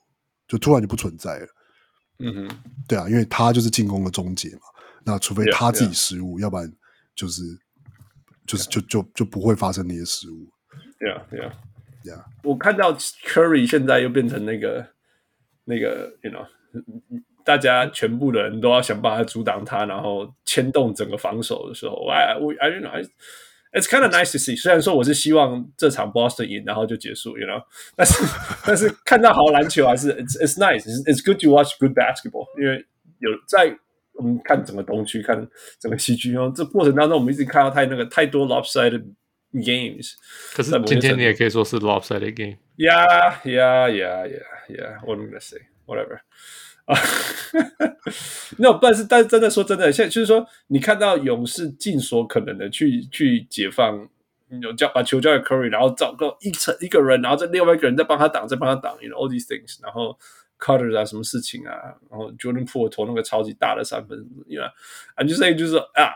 就突然就不存在了。嗯哼，对啊，因为他就是进攻的终结嘛。那除非他自己失误，yeah, yeah. 要不然就是就是就就就不会发生那些失误。对啊，对啊，对啊。我看到 Curry 现在又变成那个那个，you know，大家全部的人都要想办法阻挡他，然后牵动整个防守的时候，I I I don't know。It's kind of nice to see。虽然说我是希望这场 Boston 赢，然后就结束，you know，但是但是看到好篮球还是 it's it's nice。It's it's good to watch good basketball。因为有在我们看整个东区，看整个西区，然后这过程当中，我们一直看到太那个太多 lopsided games。可是今天你也可以说是 lopsided game。Yeah, yeah, yeah, yeah, yeah. What am I gonna say? Whatever. 啊，那但是但是真的说真的，现在就是说，你看到勇士尽所可能的去去解放，有叫把球交给 Curry，然后找个一层一个人，然后再另外一个人再帮他挡，再帮他挡，you know all these things，然后 Carter 啊，什么事情啊，然后 Jordan Poole 投那个超级大的三分，you know，I'm just saying 就是说啊，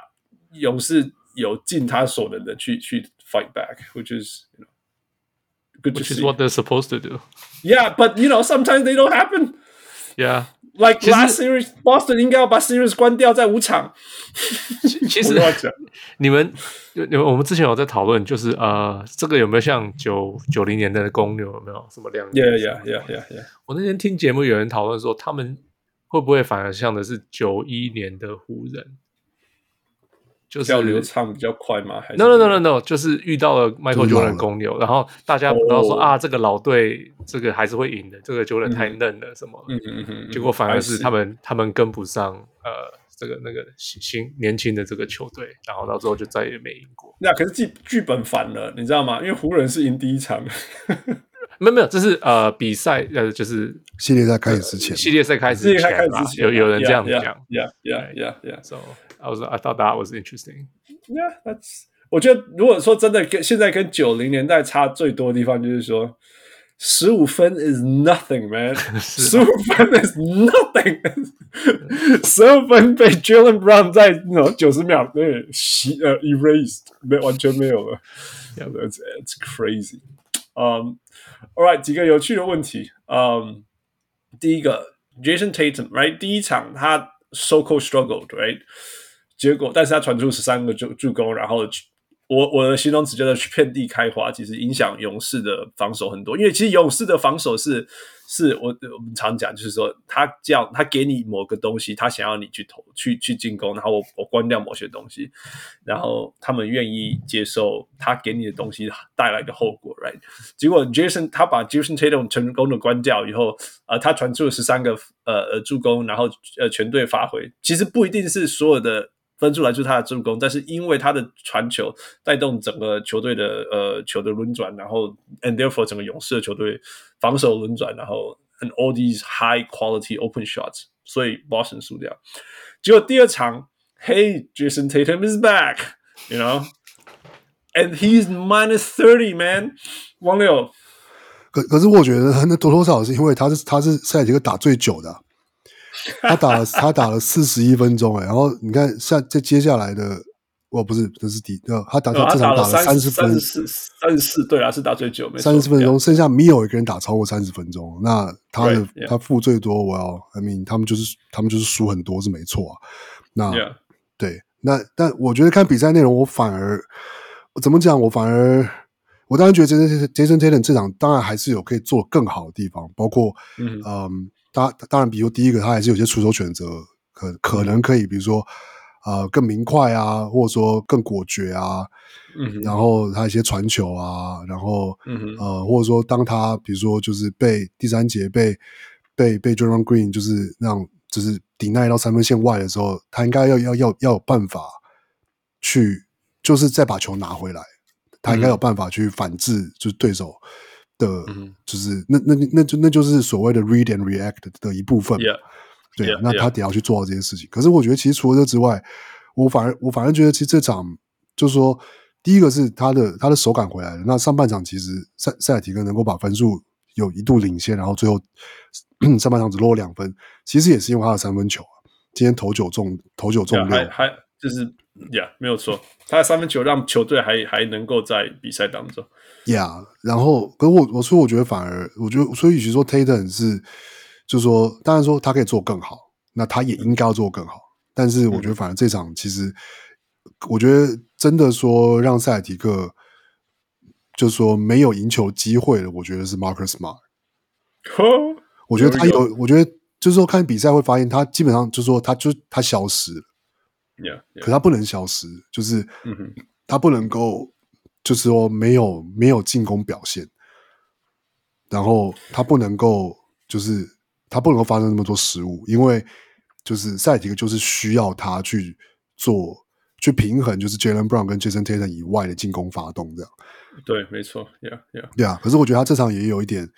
勇士有尽他所能的去去 fight back，which is you know good to see. Which is what they're supposed to do. Yeah, but you know sometimes they don't happen. Yeah. Like last series, Boston 应该要把 series 关掉在五场。其实 你们，你们我们之前有在讨论，就是呃，这个有没有像九九零年代的公牛有没有什么亮点？Yeah, yeah, yeah, yeah, yeah. 我那天听节目有人讨论说，他们会不会反而像的是九一年的湖人？就是要流畅比较快吗？还是？No no no no no，就是遇到了 Michael Jordan 公牛，然后大家不知道说、oh. 啊，这个老队这个还是会赢的，这个 Jordan 太嫩了什么？嗯嗯嗯。结果反而是他们他们跟不上呃这个那个新年轻的这个球队，然后到最后就再也没赢过。那可是剧剧本反了，你知道吗？因为湖人是赢第一场。没有没有，这是呃比赛呃就是系列赛开始之前，系列赛开始之前嘛，有有人这样讲，Yeah yeah yeah yeah so。I was I thought that was interesting. Yeah, that's. 我觉得如果说真的跟现在跟九零年代差最多的地方，就是说十五分 is nothing, man. 十五分 is nothing. 十二分被 Jaylen Brown 在那种九十秒内洗呃 erased，没完全没有了。Yeah, it's it's crazy. Um, all right，几个有趣的问题。Um, 第一个 Jason Tatum, right？第一场他 so-called struggled, right？ 结果，但是他传出十三个助助攻，然后我我的形容词叫做遍地开花，其实影响勇士的防守很多。因为其实勇士的防守是是我我们常讲，就是说他叫他给你某个东西，他想要你去投去去进攻，然后我我关掉某些东西，然后他们愿意接受他给你的东西带来的后果，right？结果 Jason 他把 Jason Tatum 成功的关掉以后，呃，他传出了十三个呃呃助攻，然后呃全队发挥，其实不一定是所有的。分出来就是他的助攻，但是因为他的传球带动整个球队的呃球的轮转，然后 and therefore 整个勇士的球队防守轮转，然后 and all these high quality open shots，所以 Boston 输掉。结果第二场，Hey Jason Tatum is back，you know，and he's minus thirty man，王六。可可是我觉得那多多少少是因为他是他是赛季打最久的。他打了，他打了四十一分钟哎，然后你看下这接下来的，哦不是，这是第呃，他打这场打了三十分，三十四，三十四，对啊，是打最久，三十四分钟，剩下没有一个人打超过三十分钟，那他的他负最多，我要，I mean，他们就是他们就是输很多是没错啊，那对，那但我觉得看比赛内容，我反而我怎么讲，我反而我当然觉得 Jason Jason Tatum 这场当然还是有可以做更好的地方，包括嗯。当当然，比如第一个，他还是有些出手选择，可可能可以，比如说，呃，更明快啊，或者说更果决啊，嗯，然后他一些传球啊，然后，嗯呃，或者说当他比如说就是被第三节被被被 Draymond Green 就是让就是抵耐到三分线外的时候，他应该要要要要有办法去，就是再把球拿回来，他应该有办法去反制，就是对手。的，就是那那那就那就是所谓的 read and react 的一部分，yeah, 对，yeah, 那他得要去做到这件事情。可是我觉得，其实除了这之外，我反而我反而觉得，其实这场就是说，第一个是他的他的手感回来了。那上半场其实塞塞尔提克能够把分数有一度领先，然后最后上半场只落两分，其实也是因为他的三分球啊。今天投九中，投九中六，还还就是，Yeah，没有错，他的三分球让球队还还能够在比赛当中，Yeah，然后，可是我我说，我觉得反而，我觉得，所以与其说 Tatum 是，就是说，当然说他可以做更好，那他也应该要做更好，但是我觉得反而这场其实，我觉得真的说让塞尔提克，就是说没有赢球机会的，我觉得是 Marcus Smart，我觉得他有，我觉得就是说看比赛会发现他基本上就是说他就他消失了。Yeah, yeah. 可他不能消失，就是他不能够，就是说没有没有进攻表现，然后他不能够，就是他不能够发生那么多失误，因为就是塞尔提克就是需要他去做去平衡，就是 Jaylen Brown 跟 Jason Tatum 以外的进攻发动这样。对，没错，Yeah Yeah，对啊。可是我觉得他这场也有一点，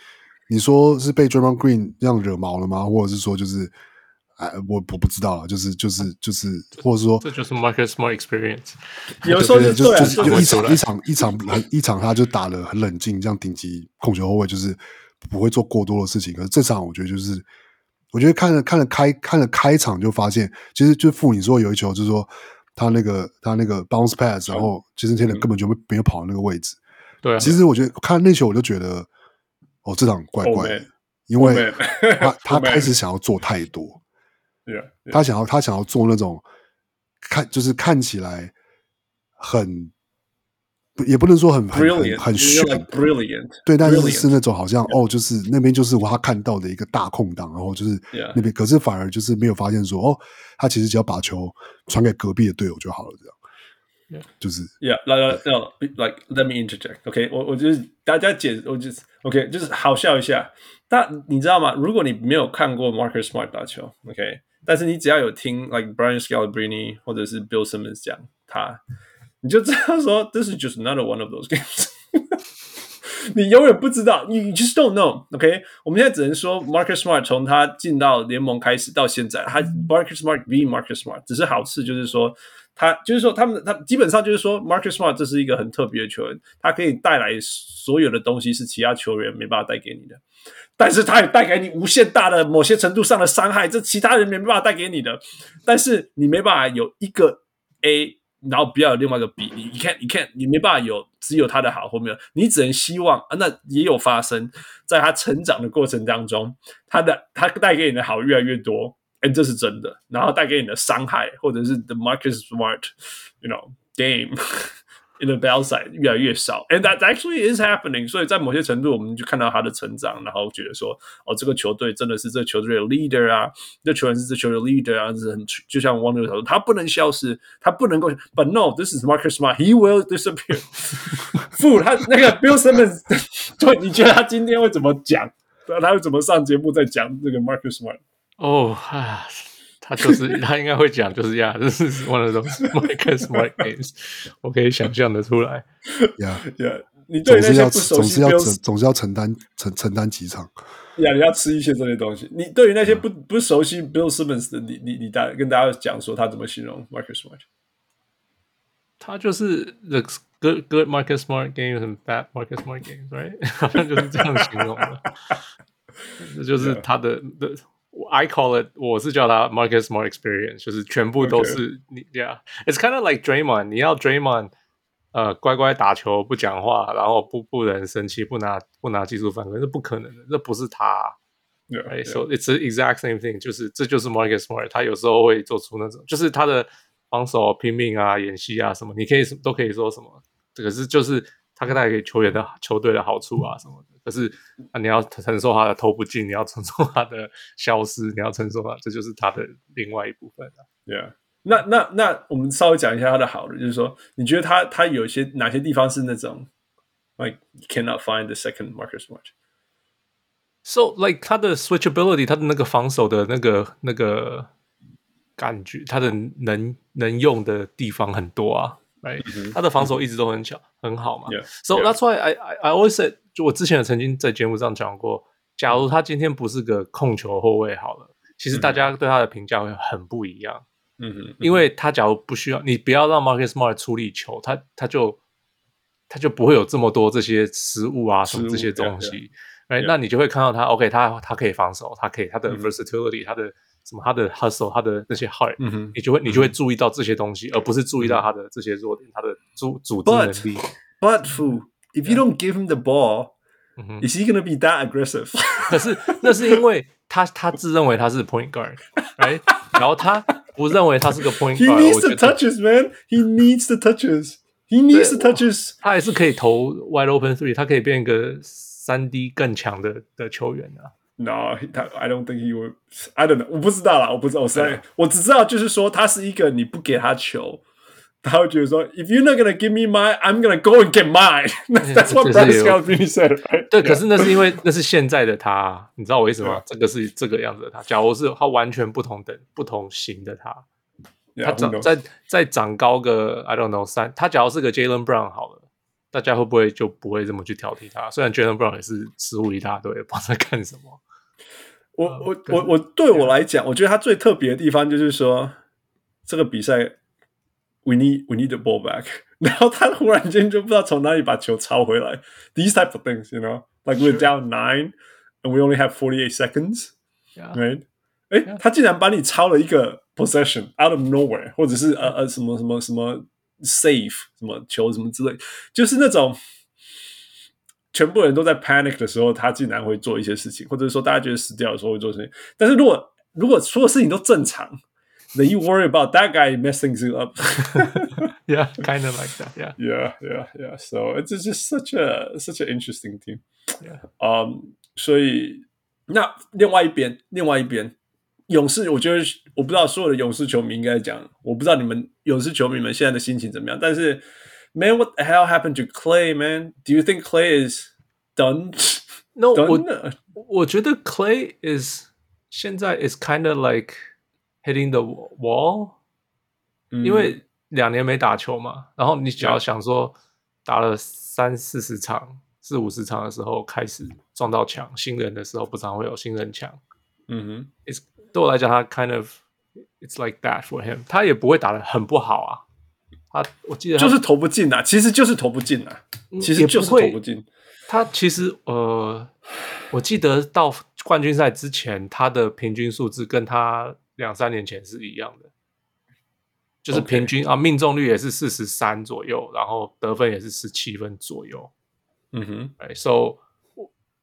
你说是被 Draymond Green 这样惹毛了吗？或者是说就是？哎，我我不知道啊，就是就是就是，或者说这就是 Marcus Smart experience。有时候就就就是就一场一场一场很一场，他就打了很冷静，这样顶级控球后卫就是不会做过多的事情。可是这场我觉得就是，我觉得看了看了开看了开场就发现，其实就傅你说有一球就是说他那个他那个 bounce pass，然后其实天人根本就没没有跑到那个位置。对，其实我觉得看那球我就觉得，哦，这场怪怪的，因为他 他开始想要做太多。Yeah. 他想要，他想要做那种看，就是看起来很，也不能说很 brilliant, 很很炫 brilliant，对，但是是那种好像.哦，就是那边就是我他看到的一个大空档，然后就是那边，可是反而就是没有发现说哦，他其实只要把球传给隔壁的队友就好了，这样，yeah. 就是，Yeah，like like let me interject，OK，、我就是大家解，我就是 OK，就是好笑一下，但你知道吗？如果你没有看过 Marcus Smart 打球，OK。但是你只要有听 like Brian Scalabrine 或者是 Bill Simmons 讲他，你就知道说 this is just another one of those games。你永远不知道，你 just don't know。OK，我们现在只能说 Marcus Smart 从他进到联盟开始到现在，他 Marcus Smart be Marcus Smart，只是好事就是说他就是说他们他基本上就是说 Marcus Smart 这是一个很特别的球员，他可以带来所有的东西是其他球员没办法带给你的。但是他也带给你无限大的某些程度上的伤害，这其他人没办法带给你的。但是你没办法有一个 A，然后不要有另外一个 B，你你看你看你没办法有只有他的好或没有，你只能希望啊，那也有发生在他成长的过程当中，他的他带给你的好越来越多，哎，这是真的。然后带给你的伤害，或者是 The Marcus Smart，you know game。In the bell side 越来越少，and that actually is happening。所以在某些程度，我们就看到他的成长，然后觉得说，哦，这个球队真的是这个球队的 leader 啊，这球员是这球队的 leader 啊，是很就像汪六说，他不能消失，他不能够。But no, this is Marcus Smart. He will disappear. 不，他那个 Bill Simmons，对，你觉得他今天会怎么讲？他会怎么上节目再讲这个 Marcus Smart？哦，啊。他就是他应该会讲，就是呀，这是 one of those Marcus Smart games，我可以想象的出来。呀呀，你总是要总是要承总是要承担承承担几场。呀，你要吃一些这些东西。你对于那些不不熟悉 Bill Simmons 的，你你你大跟大家讲说他怎么形容 Marcus Smart？他就是 the good good Marcus Smart games and bad Marcus Smart games，right？好像就是这样形容的。这就是他的的。I call it，我是叫他 Marcus Smart experience，就是全部都是你，Yeah，it's kind of like Draymond，你要 Draymond，呃，乖乖打球不讲话，然后不不能生气，不拿不拿技术犯规，这不可能的，这不是他。Yeah，so it's the exact same thing，就是这就是 Marcus Smart，他有时候会做出那种，就是他的防守拼命啊、演戏啊什么，你可以都可以说什么，这个是就是他可以带给球员的球队的好处啊什么的。可是啊，你要承受他的投不进，你要承受他的消失，你要承受他，这就是他的另外一部分啊。对啊，那那那我们稍微讲一下他的好的，就是说，你觉得他他有些哪些地方是那种，like you cannot find the second Marcus Smart？So like 他的 switchability，他的那个防守的那个那个感觉，他的能能用的地方很多啊。Right? Mm -hmm. 他的防守一直都很强，mm -hmm. 很好嘛。So that's why I I I always said，就我之前也曾经在节目上讲过，假如他今天不是个控球后卫好了，其实大家对他的评价会很不一样。嗯哼，因为他假如不需要你，不要让 Marcus Smart 处理球，他他就他就不会有这么多这些失误啊什么这些东西。哎，那你就会看到他 OK，他他可以防守，他可以他的 versatility，、mm -hmm. 他的什么他的 hustle，他的那些 heart，你就会你就会注意到这些东西，而不是注意到他的这些弱点，他的主组织能力。But Fu, if you don't give him the ball, is he gonna be that aggressive？可是那是因为他他自认为他是 point guard，right？然后他不认为他是个 point guard。He needs the touches, man. He needs the touches. He needs the touches. 他还是可以投 wide open three，他可以变一个三 D 更强的的球员啊。No, I don't think he would. I don't know. 我不知道啦，我不知道。我在，我只知道就是说，他是一个你不给他球， 他会觉得说，If you're not gonna give me mine, I'm gonna go and get mine. That's what Brad Scalabrine said, right? 对，可是那是因为那是现在的他，你知道我意思吗？这个是这个样子的他。假如是他完全不同等、不同型的他，他长再再长高个 I don't know 三，他假如是个 Jalen Brown 好了，大家会不会就不会这么去挑剔他？虽然 Jalen Brown 也是失误一大堆，不知道在干什么。我我我我对我来讲，我觉得他最特别的地方就是说，这个比赛 ，we need we need the ball back，然后他忽然间就不知道从哪里把球抄回来，these type of things，you know，like we're down nine and we only have forty eight seconds，right？哎，他竟然把你抄了一个 possession out of nowhere，或者是呃呃什么什么什么 save 什么球什么之类，就是那种。全部人都在 panic 的时候，他竟然会做一些事情，或者说大家觉得死掉的时候会做事情。但是如果如果所有事情都正常 ，then you worry about that guy messing things up. yeah, kind of like that. Yeah, yeah, yeah, yeah. So it's just such a such an interesting team. Yeah. Um. 所以那另外一边，另外一边，勇士，我觉得我不知道所有的勇士球迷应该讲，我不知道你们勇士球迷们现在的心情怎么样，但是。Man, what the hell happened to Clay? Man, do you think Clay is done? No, done? 我我觉得 Clay is 现在 is kind of like hitting the wall，、嗯、因为两年没打球嘛。然后你只要想说打了三四十场、四五十场的时候开始撞到墙，新人的时候不常会有新人墙。嗯哼，It's 对我来讲，他 kind of it's like that for him。他也不会打的很不好啊。他我记得就是投不进啊，其实就是投不进啊，其实就是投不进。他其实呃，我记得到冠军赛之前，他的平均数字跟他两三年前是一样的，就是平均.啊，命中率也是四十三左右，然后得分也是十七分左右。嗯哼，哎，so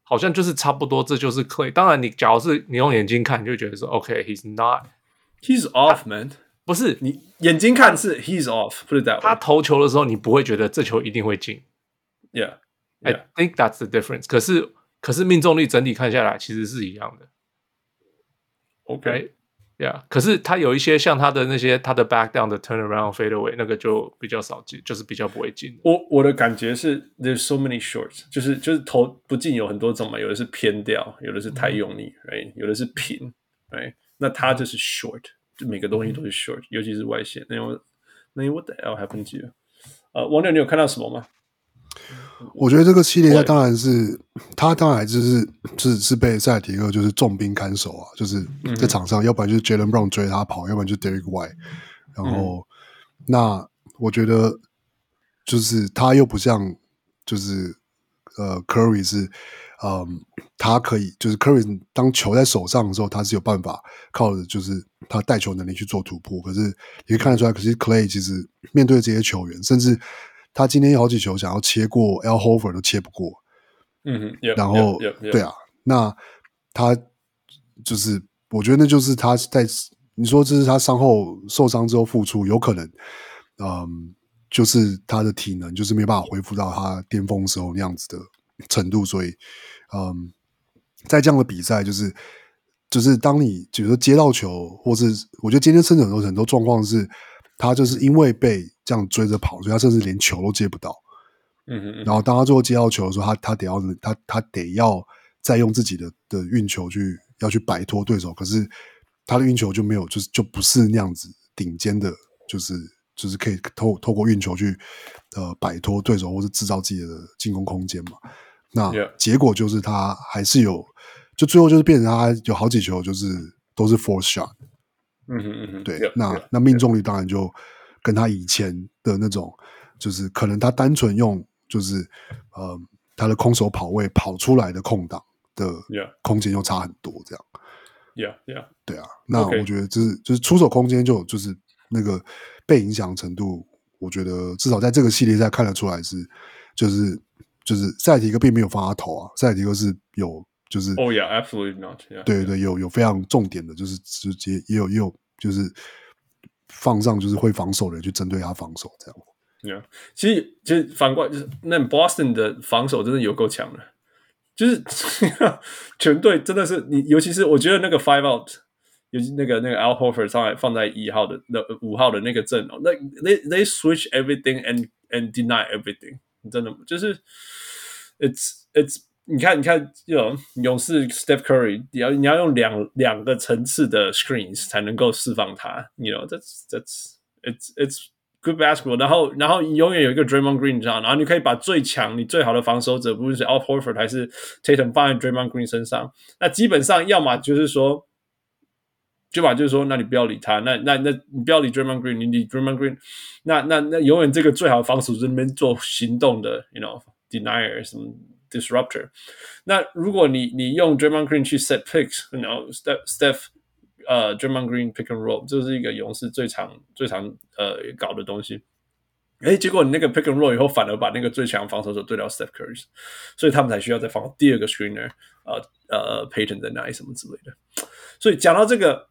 好像就是差不多，这就是 Clay。当然，你假如是你用眼睛看，你就觉得说，OK，he's、okay, not，he's off man。不是你眼睛看是 he's off，不是 that。他投球的时候，你不会觉得这球一定会进。Yeah，I yeah. think that's the difference。可是，可是命中率整体看下来其实是一样的。OK，Yeah。可是他有一些像他的那些他的 back down 的 turn around fade away，那个就比较少进，就是比较不会进。我我的感觉是 there's so many shorts，就是就是投不进有很多种嘛，有的是偏掉，有的是太用力，right？有的是平，right？那他就是 short。就每个东西都是 short，尤其是外线。那我那 what the hell happened to you？呃，王六，你有看到什么吗？我觉得这个系列赛当然是他，当然就是是是被塞尔提克就是重兵看守啊，就是在场上，要不然就是 Jaylen Brown 追他跑，要不然就是 Derrick White。然后，那我觉得就是他又不像就是呃 Curry 是。嗯，他可以就是 Curry 当球在手上的时候，他是有办法靠着就是他带球能力去做突破。可是你可以看得出来，可是 Clay 其实面对这些球员，甚至他今天有好几球想要切过 Al Horford 都切不过。嗯哼，yep, 然后 yep, yep, yep. 对啊，那他就是我觉得那就是他在你说这是他伤后受伤之后复出，有可能嗯，就是他的体能就是没办法恢复到他巅峰时候那样子的。程度，所以，嗯，在这样的比赛，就是，就是当你比如说接到球，或是我觉得今天甚至很多很多状况是，他就是因为被这样追着跑，所以他甚至连球都接不到。嗯嗯。然后当他最后接到球的时候，他他得要他他得要再用自己的的运球去要去摆脱对手，可是他的运球就没有，就是就不是那样子顶尖的，就是就是可以透透过运球去呃摆脱对手，或是制造自己的进攻空间嘛。那结果就是他还是有，就最后就是变成他有好几球就是都是 force shot，嗯哼嗯嗯，对，那那命中率当然就跟他以前的那种，就是可能他单纯用就是呃他的空手跑位跑出来的空档的空间又差很多这样，Yeah，Yeah，对啊。那我觉得就是就是出手空间就就是那个被影响程度，我觉得至少在这个系列赛看得出来是就是就是塞尔提克并没有放他投啊，塞尔提克是有就是哦，Yeah，Absolutely not。对对，有有非常重点的，就是直接也有也有就是放上就是会防守的人去针对他防守这样。Yeah，其实其实反过来就是那 Boston 的防守真的有够强的。就是 全队真的是你，尤其是我觉得那个 five out，尤其那个那个 Al Horford 上来放在一号的那五号的那个阵容，那 they they switch everything and and deny everything，真的就是 it's it's 你看你看，有勇士 Steph Curry，你要你要用两两个层次的 screens 才能够释放他，you know that's that's it's it's Good basketball，然后然后永远有一个 Draymond Green 你知道，然后你可以把最强、你最好的防守者，不论是 Al Horford 还是 Tatum 放在 Draymond Green 身上，那基本上要么就是说，就把就是说，那你不要理他，那那那你不要理 Draymond Green，你理 Draymond Green，那那那永远这个最好的防守在那边做行动的，you know denier 什么 disruptor。那如果你你用 Draymond Green 去 set picks，you know Steph Steph。呃、uh,，Draymond Green pick and roll，这是一个勇士最常最常呃搞的东西。哎，结果你那个 pick and roll 以后，反而把那个最强防守者对到 Step Curry，所以他们才需要再放第二个 screener，呃呃，Payton 在哪里什么之类的。所以讲到这个，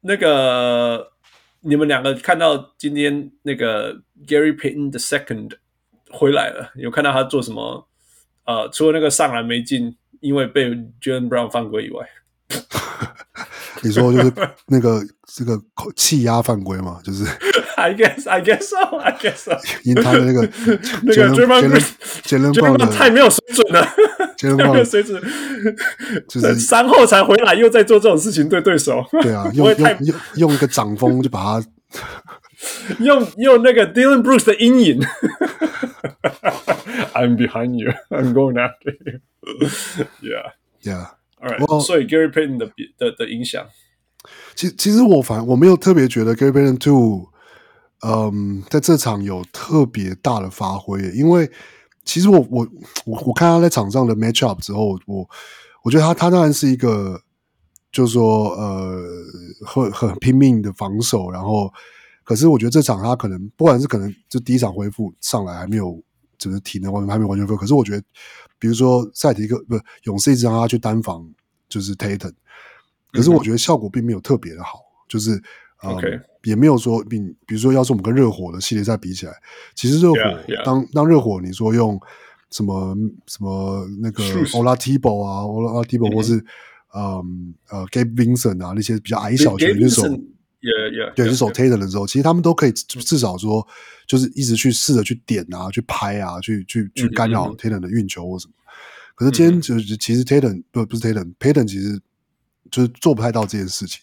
那个你们两个看到今天那个 Gary Payton the second 回来了，有看到他做什么？呃，除了那个上篮没进，因为被 Jaylen Brown 犯规以外。你说就是那个这个气压犯规嘛？就是 I guess I guess so I guess so。因他的那个那个 Jaylen Jaylen Brown 太没有水准了，Jaylen Brown 没有水准，就是三后才回来又在做这种事情对对手。对啊，用用用用一个掌风就把他用用那个 Dillon Brooks 的阴影。I'm behind you. I'm going after you. Yeah. Yeah. All Right, 所以 Gary Payton 的的的影响，其其实我反我没有特别觉得 Gary Payton Two，嗯，在这场有特别大的发挥，因为其实我我我我看他在场上的 match up 之后，我我觉得他他当然是一个，就是说呃很很拼命的防守，然后可是我觉得这场他可能不管是可能就第一场恢复上来还没有，就是体能完全还没有完全恢复，可是我觉得。比如说赛提克不勇士一直让他去单防，就是 Tatum，可是我觉得效果并没有特别的好，就是嗯 Okay. 也没有说比比如说要是我们跟热火的系列赛比起来，其实热火 Yeah, yeah. 当当热火你说用什么什么那个 Oladipo 啊 Oladipo 或是嗯呃 Gabe Vincent 啊那些比较矮小球的手。对，是守 Tatum 的时候，其实他们都可以至少说，就是一直去试着去点啊，去拍啊，去去去干扰 Tatum 的运球或什么。可是今天就是其实 Tatum 不不是 Tatum，Tatum 其实就是做不太到这件事情。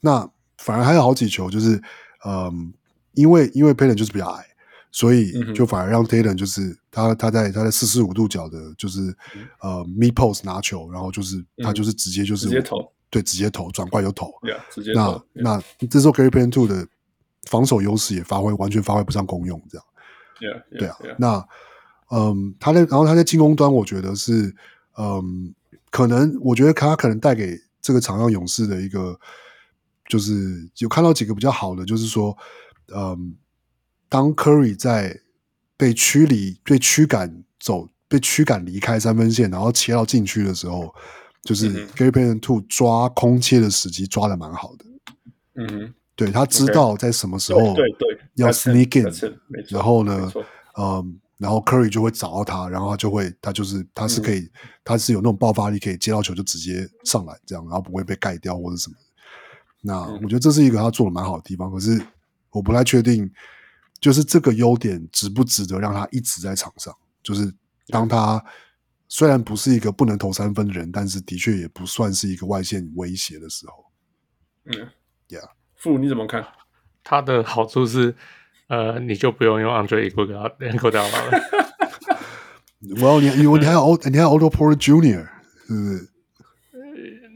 那反而还有好几球，就是嗯，因为因为 Tater 就是比较矮，所以就反而让 Tatum 就是他他在他在四十五度角的，就是呃 mid post 拿球，然后就是他就是直接就是直接投。对，直接投转过来就投。Yeah, 直接投那 yeah. 那这时候 Gary Payton Two 的防守优势也发挥完全发挥不上功用，这样。Yeah, 对啊。那嗯，他在然后他在进攻端，我觉得是嗯，可能我觉得他可能带给这个场上勇士的一个，就是有看到几个比较好的，就是说，嗯，当 Curry 在被驱离、被驱赶走、被驱赶离开三分线，然后切到禁区的时候。就是 Gary Payton Two 抓空切的时机抓的蛮好的，嗯哼，对，他知道在什么时候对对要 sneak in，然后呢，嗯，然后 Curry 就会找到他，然后他就会他就是他是可以他是有那种爆发力，可以接到球就直接上来这样，然后不会被盖掉或者什么。那我觉得这是一个他做的蛮好的地方，可是我不太确定，就是这个优点值不值得让他一直在场上，就是当他。虽然不是一个不能投三分的人，但是的确也不算是一个外线威胁的时候。嗯，Yeah，傅你怎么看？他的好处是，呃，你就不用用 Andre Iguodala 了。Well，你你你还有你还有 Otto Porter Junior，是不是？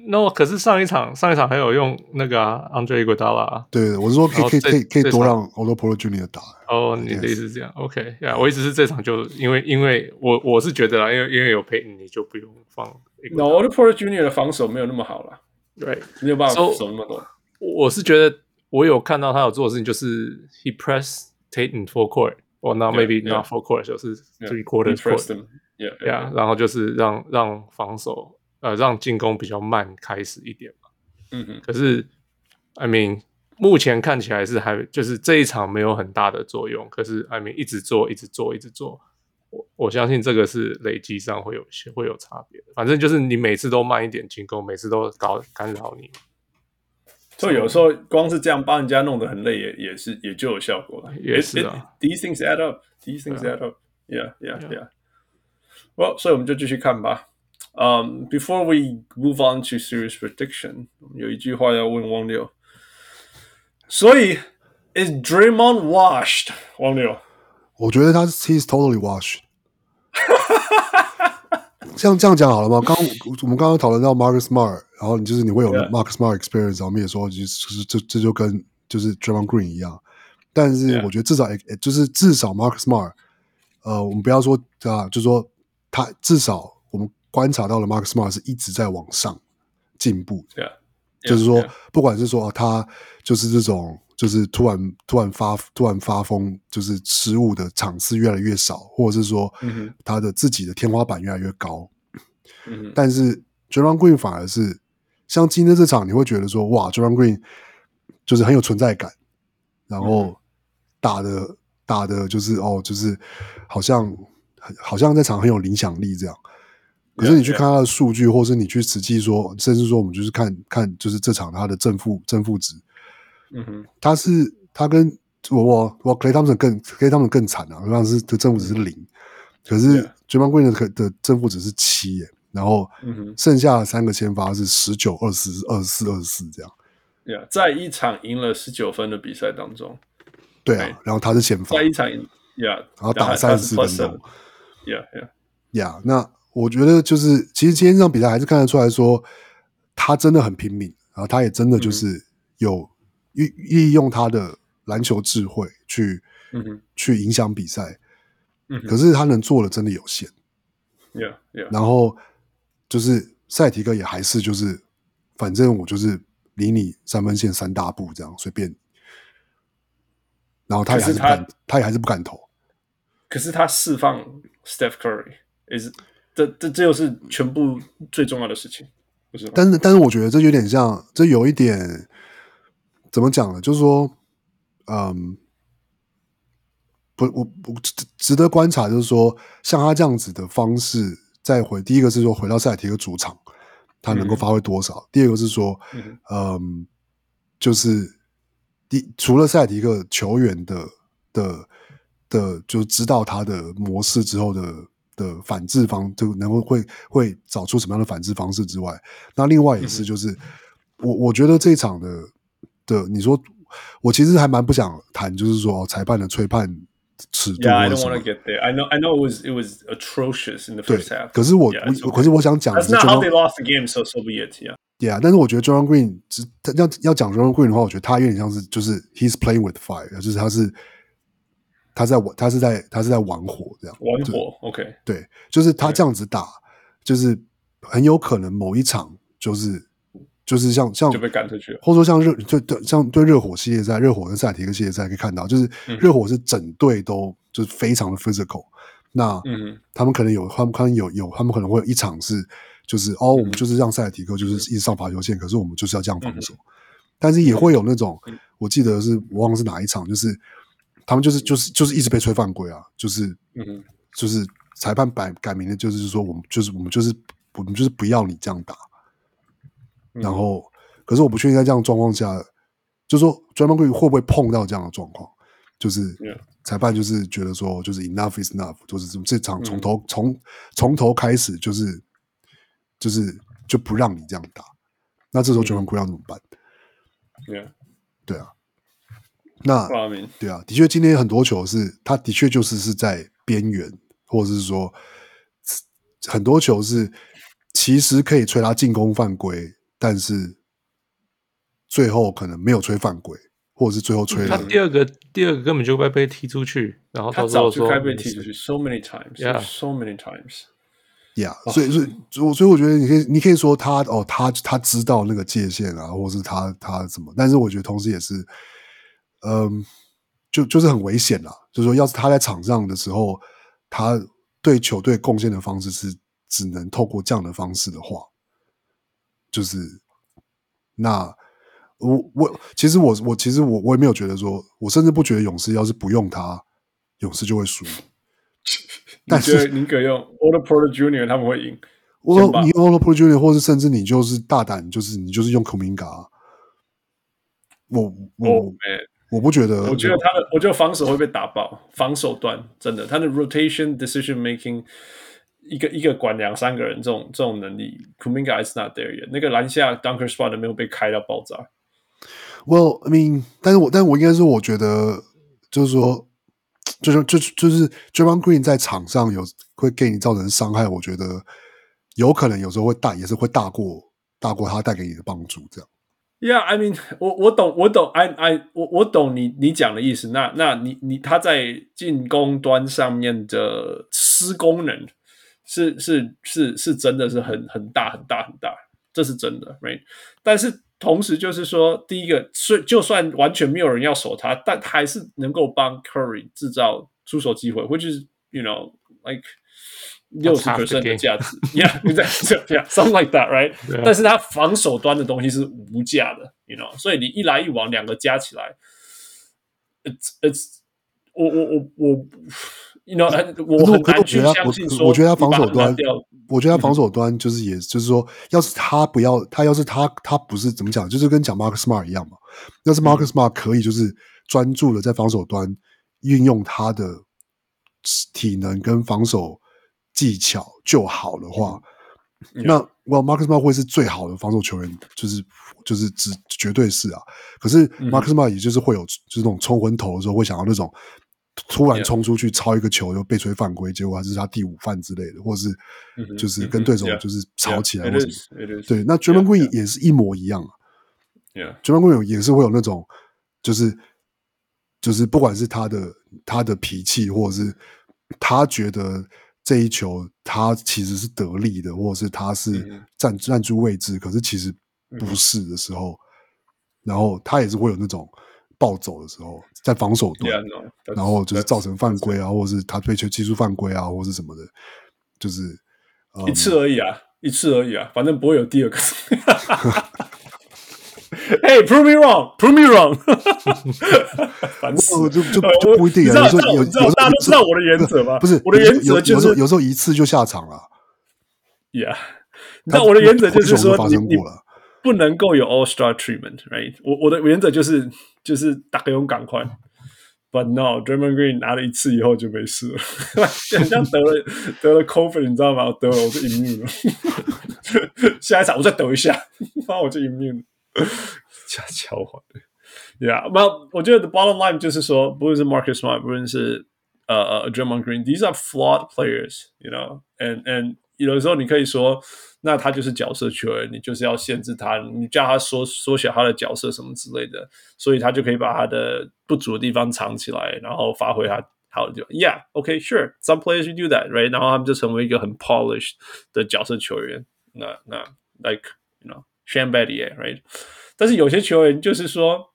那可是上一场上一场还有用那个啊 Andre Iguodala，对，我是说可以可以可以可以多让 Otto Porter Junior 打。哦，你的意思是这样？OK，呀，我意思是这场就因为因为我我是觉得啦，因为因为有 Payton，你就不用放。No，Otto Porter Junior 的防守没有那么好了。对，没有办法守那么多。我是觉得我有看到他有做的事情，就是 he press Tate in full court，or not Yeah, maybe not full court，就是 three quarters court。them. Yeah, Yeah，yeah. 然后就是让让防守呃让进攻比较慢开始一点嘛。嗯哼，可是，I mean，目前看起来是还就是这一场没有很大的作用。可是，I mean，一直做，一直做，一直做，我我相信这个是累积上会有些会有差别的。反正就是你每次都慢一点进攻，每次都搞干扰你。所以有时候光是这样帮人家弄得很累也，也也是也就有效果了。也是啊 these things add up. These things add up. Yeah, Yeah. yeah. Well，所以我们就继续看吧。Um, before we move on to serious prediction，有一句话要问汪六。所以，is Draymond washed？汪六，我觉得他 he's totally washed。像这样讲好了吗？刚我们刚刚讨论到 Marcus Smart，然后你就是你会有 Yeah. Marcus Smart experience，然后我们也说就是这这就跟就是 Draymond Green 一样，但是 Yeah. 我觉得至少就是至少 Marcus Smart，呃，我们不要说啊，就是说他至少我们 观察到了 Marcus Smart 是一直在往上进步的 Yeah，就是说.不管是说他就是这种就是突然突然发突然发疯，就是失误的场次越来越少，或者是说他的自己的天花板越来越高。嗯但是 Draymond Green 反而是像今天这场，你会觉得说哇，Draymond Green 就是很有存在感，然嗯后打的打的就是哦，就是好像好像在场很有影响力这样。可是你去.看他的数据，或是你去实际说，甚至说我们就是看看就是这场他的正负正负值，嗯哼他是他跟我我我 Clay Thompson 更 Clay Thompson 更惨啊，好像是的正负值是零，可是 Yeah. Draymond Green 的的正负值是七耶，然后嗯剩下的三个先发是十九、二十、二十四、二十四这样。，Yeah，在一场赢了十九分的比赛当中，对啊，然后他是先发在，一场赢，Yeah，然后打他三十四分钟 7，Yeah，Yeah。呀。那我觉得就是，其实今天这场比赛还是看得出来说，他真的很拼命，然后他也真的就是有利利用他的篮球智慧去嗯，去影响比赛，嗯。可是他能做的真的有限。然后就是赛提克也还是就是，反正我就是离你三分线三大步这样随便，然后他也还是不敢，他也还是不敢投。可是他释放 Steph Curry，is 这这这又是全部最重要的事情，不是？但是，但是我觉得这有点像，这有一点怎么讲呢？就是说，嗯，不，我我值值得观察，就是说，像他这样子的方式，再回第一个是说回到塞尔提克主场，他能够发挥多少？第二个是说，嗯嗯，就是第除了塞尔提克球员的的的，就知道他的模式之后的的反制方，就能够会会找出什么样的反制方式之外，那另外也是就是，我我觉得这一场的的，你说我其实还蛮不想谈，就是说、哦、裁判的吹判尺度 Yeah，I don't want 么 to。get there. I know, I know, it was it was atrocious in the first half.，可是我 Yeah, 我.可是我想讲的 That's 是 not how they lost the game, so so be it. Yeah. Yeah，但是我觉得 Draymond Green 只要要讲 Draymond Green 的话，我觉得他有点像是就是 He's playing with fire，就是他是他在玩，他是在他是在玩火这样。玩火，OK，对，就是他这样子打，就是很有可能某一场就是就是像像就被赶出去了。或者说像热对对像对热火系列赛，热火跟塞尔提克系列赛可以看到，就是嗯。热火是整队都就是非常的 physical，那他们可能有他们可能有有他们可能会有一场是就是哦，我们就是让塞尔提克就是一直上罚球线，可是我们就是要这样防守，但是也会有那种我记得是我忘了是哪一场，就是他们就是就是就是一直被吹犯规啊，就是就是裁判改改名的，就是说我们就是我们就是我们就是不要你这样打。嗯然后，可是我不确定在这样的状况下，就是说 Draymond Green 会不会碰到这样的状况？就是裁判就是觉得说，就是 enough is enough，就是这场从嗯头、从从头开始就是就是就不让你这样打。那这时候 Draymond Green 要怎么办？Yeah，对啊，那 well, I mean, 对啊，的确今天很多球是他的确就是是在边缘，或者是说很多球是其实可以吹他进攻犯规，但是最后可能没有吹犯规，或者是最后吹了。他第二个第二个根本就该被踢出去，然后他早就该被踢出去，so many times, Yeah. so many times.，Yeah，所以所以所以我觉得你可以你可以说他哦，他他知道那个界限啊，或是他他怎么，但是我觉得同时也是，嗯，就就是很危险啦。就是说，要是他在场上的时候，他对球队贡献的方式是只能透过这样的方式的话，就是那我我其实我我其实我我也没有觉得说，我甚至不觉得勇士要是不用他，勇士就会输。但是宁可用 Otto Porter Junior 他们会赢。我你用 Otto Porter Junior，或是甚至你就是大胆，就是你就是用 Kuminga。我我、oh, 我不觉得，我觉得他的，我觉得防守会被打爆。防守端真的，他的 rotation decision making，一个一个管两三个人这种这种能力，Kuminga is not there yet。那个篮下 dunker spot 没有被开到爆炸。Well, I mean，但是我但是我应该是我觉得，就是说。就是就就是 Draymond Green 在场上有会给你造成伤害，我觉得有可能有时候会大，也是会大过大过他带给你的帮助。这样，Yeah，I mean，我我懂我懂，I I 我我懂你你讲的意思。那那你你他在进攻端上面的失功能是是是是真的是很很大很大很大，这是真的，Right？但是。同时，就是说，第一个，是就算完全没有人要守他，但还是能够帮 Curry 制造出手机会，或者是 you know like 六十 percent 的价值，yeah，你在这样，something like that，right？但是他防守端的东西是无价的，you know，所以你一来一往两个加起来，it's it's 我我我我。You know, 我很难去相信说，我觉得他防守端，我觉得他防守端就是，也就是说，要是他不要，他要是他他不是怎么讲，就是跟讲 Marcus Smart 一样嘛。要是 Marcus Smart 可以就是专注的在防守端运用他的体能跟防守技巧就好的话，那我 Marcus Smart 会是最好的防守球员，就是就是只绝对是啊。可是 Marcus Smart 也就是会有就是那种冲昏头的时候会想要那种。突然冲出去抄一个球，又被吹犯规，结果还是他第五犯之类的，或是就是跟对手就是吵起来或什么。对，那 Draymond Green 也是一模一样啊。Draymond Green 也是会有那种，就是就是不管是他的他的脾气，或者是他觉得这一球他其实是得力的，或者是他是站站住位置，可是其实不是的时候，然后他也是会有那种。暴走的时候，在防守端，yeah, no, 然后就是造成犯规啊，或者是他追求技术犯规啊，或者是什么的，就是、嗯、一次而已啊，一次而已啊，反正不会有第二个。Hey, prove me wrong, prove me wrong。烦死了，就就就不一定啊。有时候有，有时候大家都知道我的原则吗？不是我的原则就是，有时候一次就下场了。Yeah，那我的原则就是说，发生过了。不能够有 All Star treatment，right？我我的原则就是就是打个勇赶快，But no，Draymond Green 拿了一次以后就没事了，很像得了得了 COVID，你知道吗？我得了我就 immune 了，下一场我再抖一下，然后我就 immune 了，瞎搅和。Yeah，那我觉得 the bottom line 就是说，不论是 Marcus Smart，不论是呃呃 Draymond Green，these are flawed players，you know，and and 有的时候你可以说。那他就是角色球员，你就是要限制他，你叫他缩缩小他的角色什么之类的，所以他就可以把他的不足的地方藏起来，然后发挥他好的地方。Yeah，OK，Sure，some players you do that，right？然后他们就成为一个很 polished 的角色球员。那那 like Sham Badier，right？但是有些球员就是说，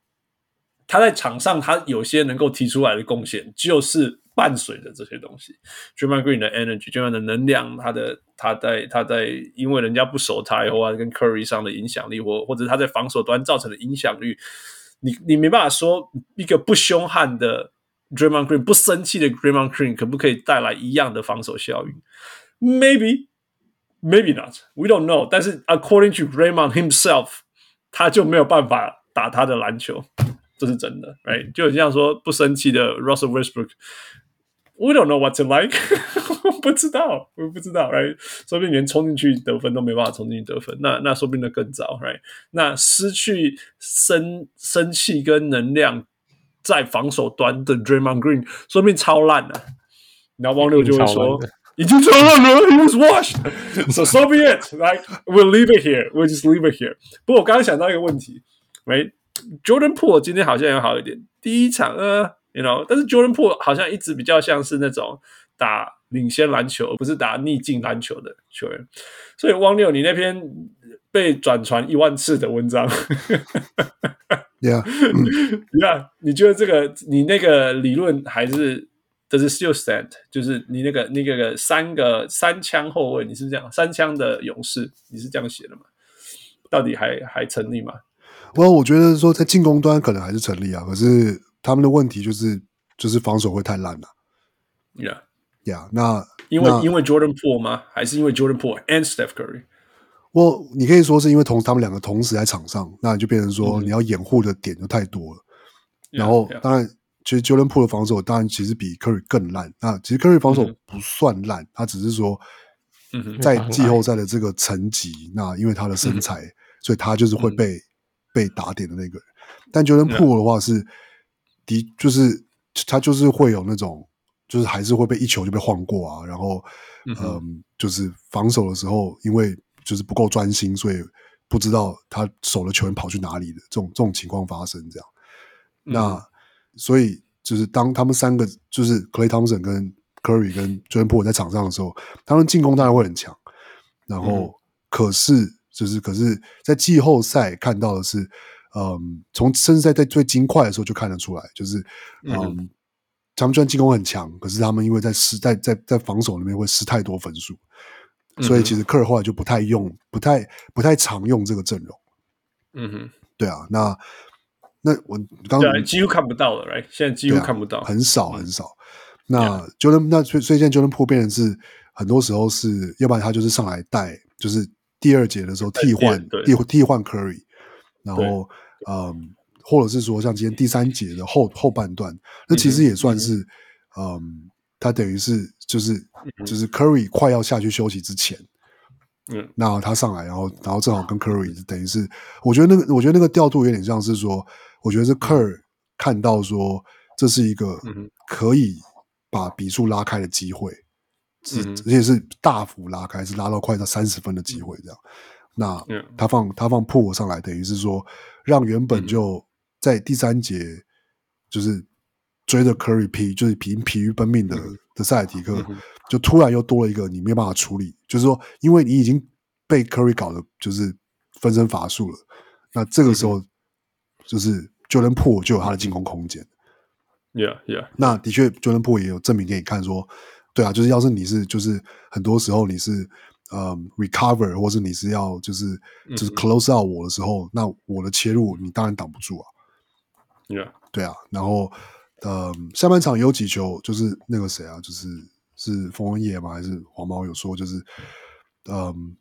他在场上他有些能够提出来的贡献，就是。伴随着这些东西，Draymond Green 的 energy，Draymond 的能量，他的他在他在因为人家不守他以后啊，跟 Curry 上的影响力，或或者他在防守端造成的影响力，你你没办法说一个不凶悍的 Draymond Green，不生气的 Draymond Green 可不可以带来一样的防守效应？Maybe Maybe not，we don't know。但是 according to Raymond himself，他就没有办法打他的篮球，这是真的，right？就像说不生气的 Russell Westbrook。We don't know what to like，不知道，我不知道，right？说不定连冲进去得分都没办法冲进去得分，那那说不定的更糟，right？那失去生生气跟能量在防守端的 Draymond Green，说不定超烂了。然后汪六就会说，已经超烂了，He was washed，so so be it，right？We'll leave it here，we'll just leave it here。不过我刚刚想到一个问题，right？Jordan Poole 今天好像有好一点，第一场呃。You know，但是 Jordan Poole 好像一直比较像是那种打领先篮球，而不是打逆境篮球的球员。所以汪六，你那篇被转传一万次的文章，Yeah，你看，你觉得这个你那个理论还是？这是 still stand，就是你那个那个三个三枪后卫，你是这样三枪的勇士，你是这样写的吗？到底还还成立吗？我我觉得说在进攻端可能还是成立啊，可是他们的问题就是就是防守会太烂了。Yeah, yeah，那因为因为 Jordan Poole 吗？还是因为 Jordan Poole and Steph Curry？我你可以说是因为同他们两个同时在场上，那你就变成说你要掩护的点就太多了。嗯、然后.当然。其实 Jordan Poole 的防守当然其实比 Curry 更烂。那其实 Curry 防守不算烂，他只是说，在季后赛的这个层级，那因为他的身材，所以他就是会被被打点的那个人。但 Jordan Poole 的话是，的，就是他就是会有那种，就是还是会被一球就被晃过啊。然后，嗯，就是防守的时候，因为就是不够专心，所以不知道他守的球员跑去哪里的这种这种情况发生。这样，那。所以就是当他们三个就是 Clay Thompson 跟 Curry 跟 Jordan Poole 在场上的时候，他们进攻当然会很强。然后可是就是可是在季后赛看到的是，嗯，从甚至在在最金块的时候就看得出来，就是嗯，嗯，他们虽然进攻很强，可是他们因为在失在在在防守里面会失太多分数，所以其实科尔后来就不太用，不太不太常用这个阵容。嗯哼，对啊，那。那我刚刚几乎看不到了，right？现在几乎看不到，啊、很少很少。那 Jordan，、那所以所以现在 Jordan Poole 变成是很多时候是，要不然他就是上来带，就是第二节的时候替换替替换 Curry，然后。嗯，或者是说像今天第三节的后后半段，那其实也算是嗯，嗯，他等于是就是就是 Curry 快要下去休息之前。嗯，那他上来，然后，然后正好跟 Curry 等于是，我觉得那个，我觉得那个调度有点像是说，我觉得是 Curry 看到说这是一个可以把比数拉开的机会，嗯，而且是大幅拉开，是拉到快到三十分的机会这样。那他放他放 Poole 上来，等于是说让原本就在第三节就是追着 Curry 疲，就是疲疲于奔命的的塞尔提克。就突然又多了一个你没有办法处理，就是说，因为你已经被 Curry 搞得就是分身乏术了，那这个时候就是 Jordan Poole 就有他的进攻空间。Yeah, yeah。那的确，Jordan Poole 也有证明给你看说，对啊，就是要是你是就是很多时候你是呃、um, recover，或是你是要就是就是 close out 我的时候，那我的切入你当然挡不住啊。Yeah，对啊。然后呃，下半场有几球就是那个谁啊，就是。是冯文业吗？还是黄毛有说，就是，嗯，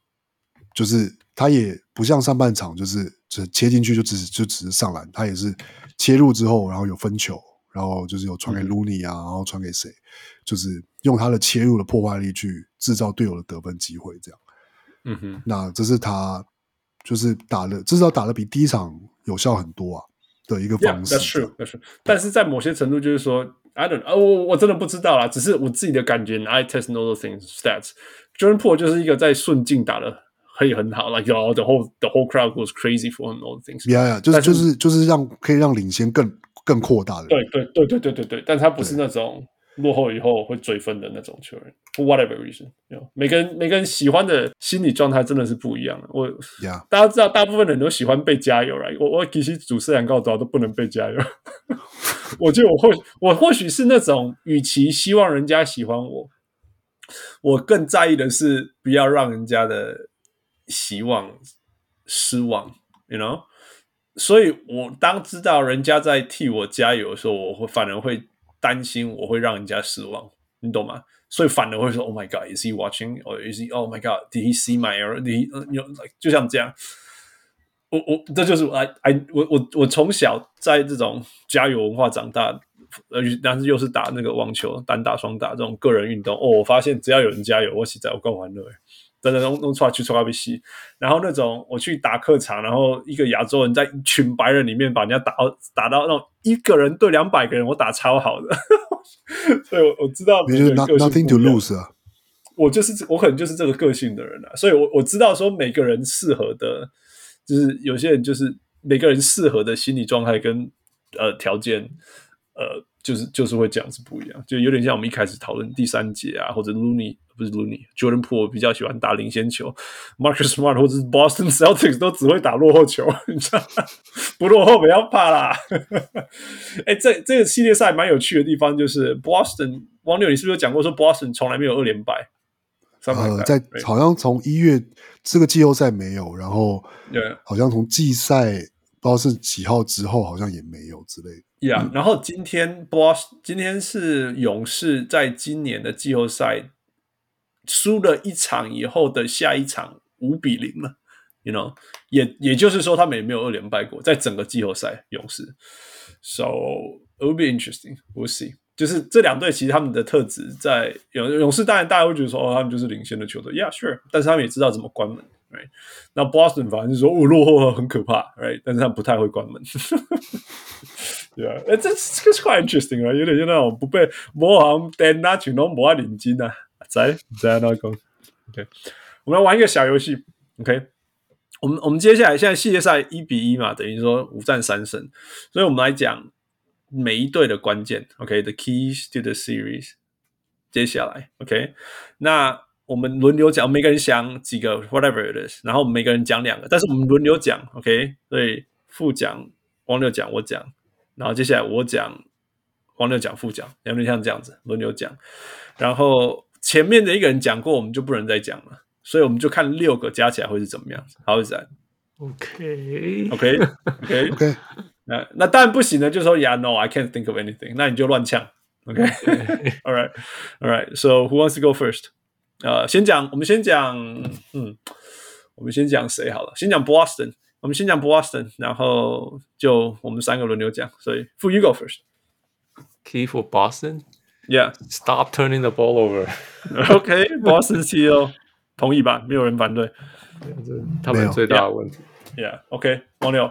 就是他也不像上半场，就是就切进去就只是就只是上篮，他也是切入之后，然后有分球，然后就是有传给鲁尼啊，然后传给谁，就是用他的切入的破坏力去制造队友的得分机会，这样。嗯哼，那这是他就是打的，至少打的比第一场有效很多啊的一个方式。是、yeah, 是，但是在某些程度就是说。I don't，哦，我我真的不知道啦，只是我自己的感觉。I test those things stats。Jordan Poole 就是一个在顺境打的可以很好，like the whole the whole crowd goes crazy for him all the things。Yeah，yeah，就是就是就是让可以让领先更更扩大的。对对对对对对对，但他不是那种落后以后会追分的那种球员。For whatever know, 每个人每个人喜欢的心理状态真的是不一样的。我，yeah. 大家知道，大部分人都喜欢被加油，right？我我其实主持人告诉我都不能被加油。我觉得我或我或许是那种，与其希望人家喜欢我，我更在意的是不要让人家的希望失望，you know。所以，我当知道人家在替我加油的时候，我会反而会担心我会让人家失望，你懂吗？所以反而会说：“Oh my God, is he watching? Or is he? Oh my God, did he see my error? Did he? You like 就像这样。”我我这就是 I I 我我我从小在这种加油文化长大，呃，但是又是打那个网球，单打双打这种个人运动哦，我发现只要有人加油，我实在我更欢乐，弄弄出来去抓比戏。然后那种我去打客场，然后一个亚洲人在一群白人里面把人家打到打到那种一个人对两百个人，我打超好的，所以我我知道个性 nothing to lose 啊，我就是我可能就是这个个性的人啊，所以我我知道说每个人适合的。就是有些人就是每个人适合的心理状态跟呃条件呃就是就是会这样子不一样，就有点像我们一开始讨论第三节啊，或者 Looney 不是 Looney，Jordan Poole 比较喜欢打领先球，Marcus Smart 或者是 Boston Celtics 都只会打落后球，你知道吗？不落后不要怕啦。哎、欸，这这个系列赛蛮有趣的地方就是 Boston，王六，你是不是有讲过说 Boston 从来没有二连败？呃，在好像从一月这个季后赛没有，然后对好像从季赛。不知道是几号之后，好像也没有之类的。Yeah，、嗯、然后今天 Boss 今天是勇士在今年的季后赛输了一场以后的下一场五比零了，You know，也也就是说他们也没有二连败过，在整个季后赛勇士。So it will be interesting, we'll see。就是这两队其实他们的特质在勇勇士，当然大家会觉得说哦，他们就是领先的球队，Yeah sure，但是他们也知道怎么关门。Right. 那 Boston 反正是说我、哦、落后很可怕，Right，但是他不太会关门。对啊，哎，这这是 quite interesting 啊，有点像那种不被魔王电那群都魔领巾啊，在在那个。OK，我们来玩一个小游戏。OK，我们我们接下来现在系列赛一比一嘛，等于说五战三胜，所以我们来讲每一队的关键。OK，the、okay? keys to the series。接下来，OK，那。我们轮流讲，每个人想几个，whatever it is，然后每个人讲两个，但是我们轮流讲，OK？所以副讲，王六讲，我讲，然后接下来我讲，王六讲，副讲，有没有像这样子轮流讲？然后前面的一个人讲过，我们就不能再讲了，所以我们就看六个加起来会是怎么样子。好，是这样。OK，OK，OK，OK。那那当然不行呢，就是说，Yeah，no，I can't think of anything。那你就乱呛，OK？All right，All right，So who wants to go first？呃，先讲，我们先讲，嗯，我们先讲谁好了？先讲 Boston，我们先讲 Boston，然后就我们三个轮流讲。所以，Fu you go first. Key for Boston? Yeah. Stop turning the ball over. OK, Boston CEO 同意吧？没有人反对。他们最大的问题。Yeah. OK，王六。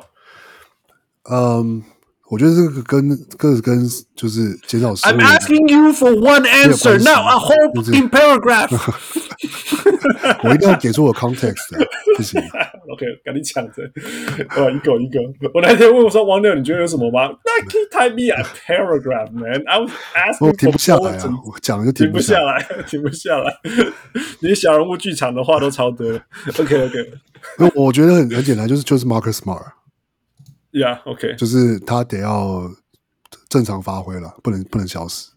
嗯。我觉得这个跟个跟就是减少失误。I'm asking you for one answer, not a whole fucking paragraph。我一定要给出我 context 的，不行。OK，跟你抢着，我一个一个。我那天问我说：“王六，你觉得有什么吗？”那 key type me a paragraph, man. I was asking。我停不下来啊！我讲就停不下来，停不下来。你小人物剧场的话都超多。OK，OK。我觉得很很简单，就是就是 Marcus Smart。Yeah，OK，就是他得要正常发挥了，不能不能消失。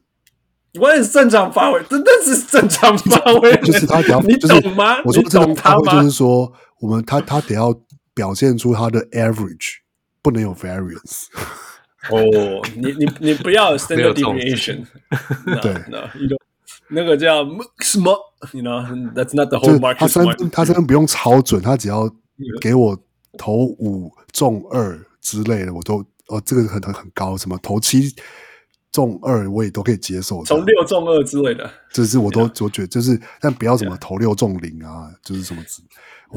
我也是正常发挥，真的是正常发挥。就是他得要，你懂吗？我说正常发挥就是说，我们他他得要表现出他的 average，不能有 variance。哦，你你你不要 standard deviation。对，那个叫什么？You know，that's not the whole market。他三分他三分不用超准，他只要给我投五中二。之类的我都哦，这个很很很高，什么投七中二我也都可以接受，从六中二之类的，就是我都我觉得就是，但不要什么投六中零啊，就是什么。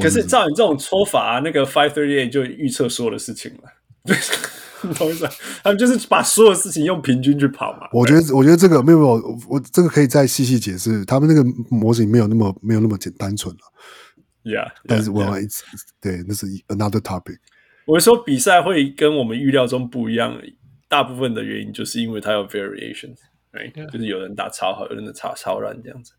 可是照你这种说法啊，那个 Five Thirty Eight 就预测所有的事情了，你懂意思？他们就是把所有事情用平均去跑嘛。我觉得，我觉得这个没有没有，我这个可以再细细解释。他们那个模型没有那么没有那么简单纯了。Yeah，但是我要一直对，那是 another topic。我说比赛会跟我们预料中不一样，大部分的原因就是因为它有 variations，right? Yeah. 就是有人打超好，有人打超超烂这样子。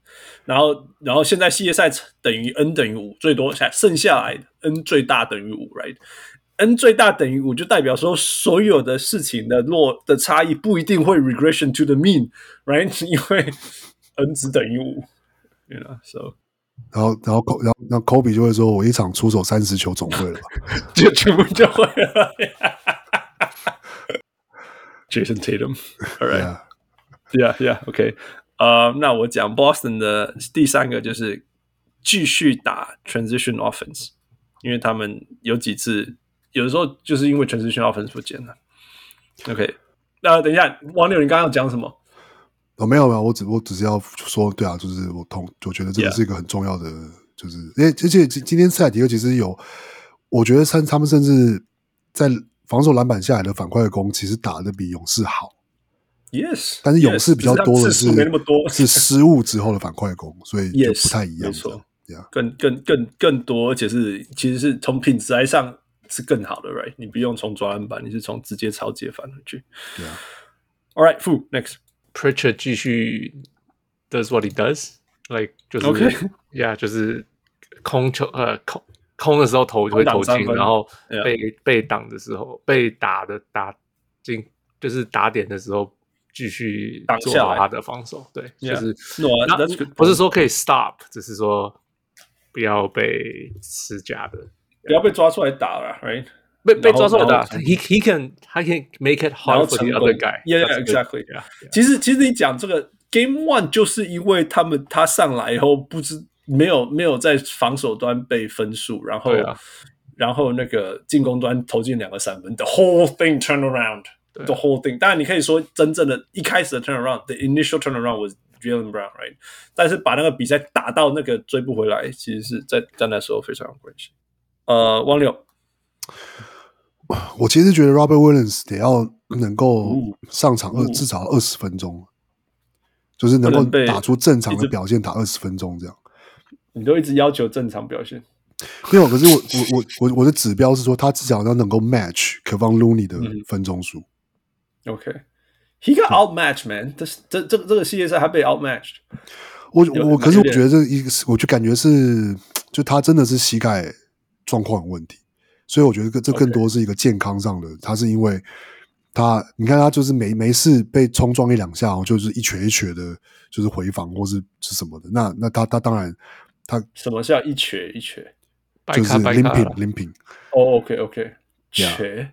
然后，然后现在系列赛等于 n 等于五，最多剩下来 n 最大等于五，right？n 最大等于五就代表说所有的事情的落的差异不一定会 regression to the mean，right？因为 n 只等于五，you know，so。然后，然后，然后，那 Kobe 就会说：“我一场出手三十球总会了吧，就全部就会了。”Jason Tatum，All right，Yeah，Yeah，OK，呃，那我讲 Boston 的第三个就是继续打 Transition Offense，因为他们有几次有的时候就是因为 Transition Offense 不见了。OK，那、呃、等一下，王柳，你刚刚要讲什么？哦，没有没有，我只我只是要说，对啊，就是我同我觉得这个是一个很重要的.就是因为而且今今天塞尔提克其实有，我觉得他他们甚至在防守篮板下来的反快攻，其实打的比勇士好。Yes，但是勇士比较多的是没那么多是失误之后的反快攻，所以就不太一样。Yes, 没错，Yeah. 更更更更多，而且是其实是从品质来上是更好的，right？你不用从抓篮板，你是从直接抄截反回去。对啊。All right, Fu next. Pritchard 继续 does what he does, like 就是 OK，呀，就是空球呃空空的时候投就会投进，然后被被挡的时候被打的打进，就是打点的时候继续做好他的防守。对，就是，no, 不是说可以 stop，只是说不要被施加的，不要被抓出来打了，right？被被抓出来打，he he can he can make it hard for the other guy。Yeah, exactly. 其实其实你讲这个 Game One 就是因为他们他上来以后不知没有没有在防守端被分数，然后然后那个进攻端投进两个三分，the whole thing turn around，the whole thing。当然你可以说真正的一开始的 turn around，the initial turn around was Jaylen Brown，right？但是把那个比赛打到那个追不回来，其实是在在那时候非常有关系。呃，汪六。 我其实觉得 Robert Williams 得要能够上场二至少二十分钟，就是能够打出正常的表现，打二十分钟这样。你都一直要求正常表现，没有。可是我我我我我的指标是说，他至少要能够 match Kevon Looney 的分钟数。OK，he got outmatched man。这这这这个系列赛还被 outmatched。我我可是我觉得这一个是，我就感觉是，就他真的是膝盖状况有问题。所以我觉得这更多是一个健康上的他是因为他，你看他就是没没事被冲撞一两下，就是一瘸一瘸的，就是回防或是是什么的。那那他他当然他什么叫一瘸一瘸？就是 limping limping。哦，OK OK，瘸。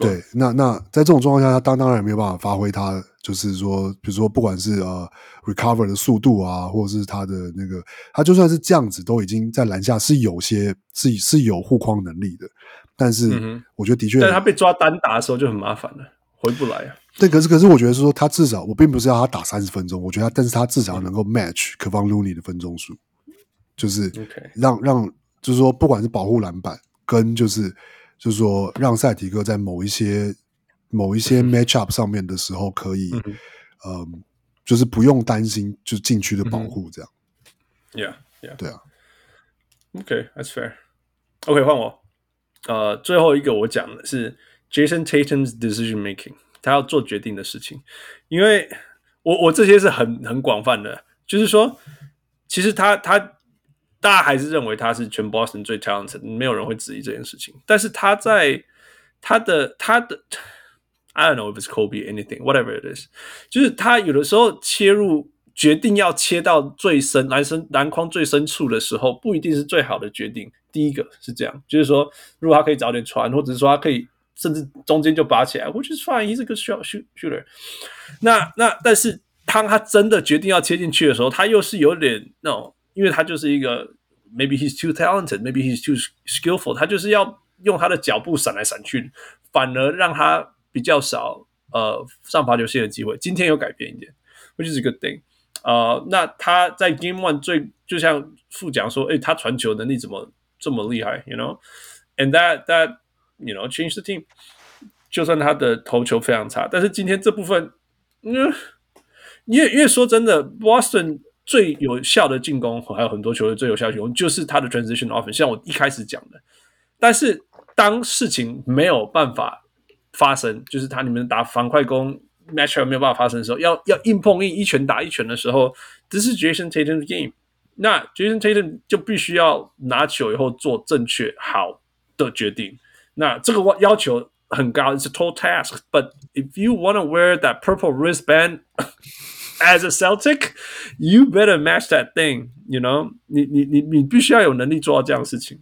对，那那在这种状况下，他当当然没有办法发挥他。就是说，比如说，不管是呃 recover 的速度啊，或者是他的那个，他就算是这样子，都已经在篮下是有些是是有护框能力的。但是我觉得的确，但他被抓单打的时候就很麻烦了，回不来啊。对，可是可是我觉得是说，他至少我并不是要他打三十分钟，我觉得他，但是他至少能够 match Kevon Looney 的分钟数，就是让让就是说，不管是保护篮板跟就是就是说，让赛提哥在某一些。某一些 matchup 上面的时候，可以，嗯，嗯，就是不用担心，就禁区的保护这样。Yeah，Yeah，对啊。OK，that's fair。OK，换我。呃，最后一个我讲的是 Jason Tatum's decision making，他要做决定的事情。因为我我这些是很很广泛的，就是说，其实他他大家还是认为他是全 Boston 最 talented，没有人会质疑这件事情。但是他在他的他的。I don't know if it's Kobe anything, whatever it is，就是他有的时候切入决定要切到最深篮深篮筐最深处的时候，不一定是最好的决定。第一个是这样，就是说，如果他可以早点传，或者是说他可以甚至中间就拔起来，which is fine, he's a good shooter。那那但是当他真的决定要切进去的时候，他又是有点那种，因为他就是一个 maybe he's too talented, maybe he's too skillful，他就是要用他的脚步闪来闪去，反而让他。比较少呃上罚球线的机会，今天有改变一点，which is a good thing。呃，那他在 Game One 最就像副讲说，诶，他传球能力怎么这么厉害？You know，and that that you know change the team。就算他的投球非常差，但是今天这部分，嗯，因为因为说真的，Boston 最有效的进攻还有很多球队最有效进攻就是他的 transition offense，像我一开始讲的。但是当事情没有办法。发生就是他你们打反快攻 matchup 没有办法发生的时候，要要硬碰硬一拳打一拳的时候，这是 Jason Tatum 的 game。那 Jason Tatum 就必须要拿球以后做正确好的决定。那这个要求很高，it's a tall task。But if you want to wear that purple wristband as a Celtic, you better match that thing. You know，你你你你必须要有能力做到这样的事情。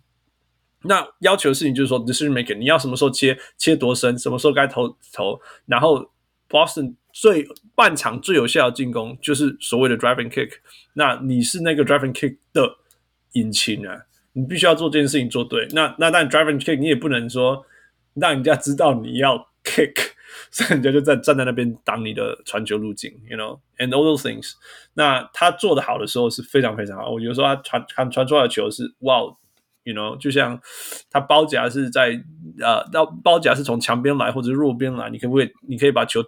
那要求的事情就是说，decision maker，你要什么时候切，切多深，什么时候该投投。然后，Boston 最半场最有效的进攻就是所谓的 driving kick。那你是那个 driving kick 的引擎啊，你必须要做这件事情做对。那那但 driving kick 你也不能说让人家知道你要 kick，所以人家就在站在那边挡你的传球路径，you know，and all those things。那他做的好的时候是非常非常好。我有时候他传传传出来的球是哇。You know，就像他包夹是在呃，到包夹是从墙边来或者弱边来，你可不可以？你可以把球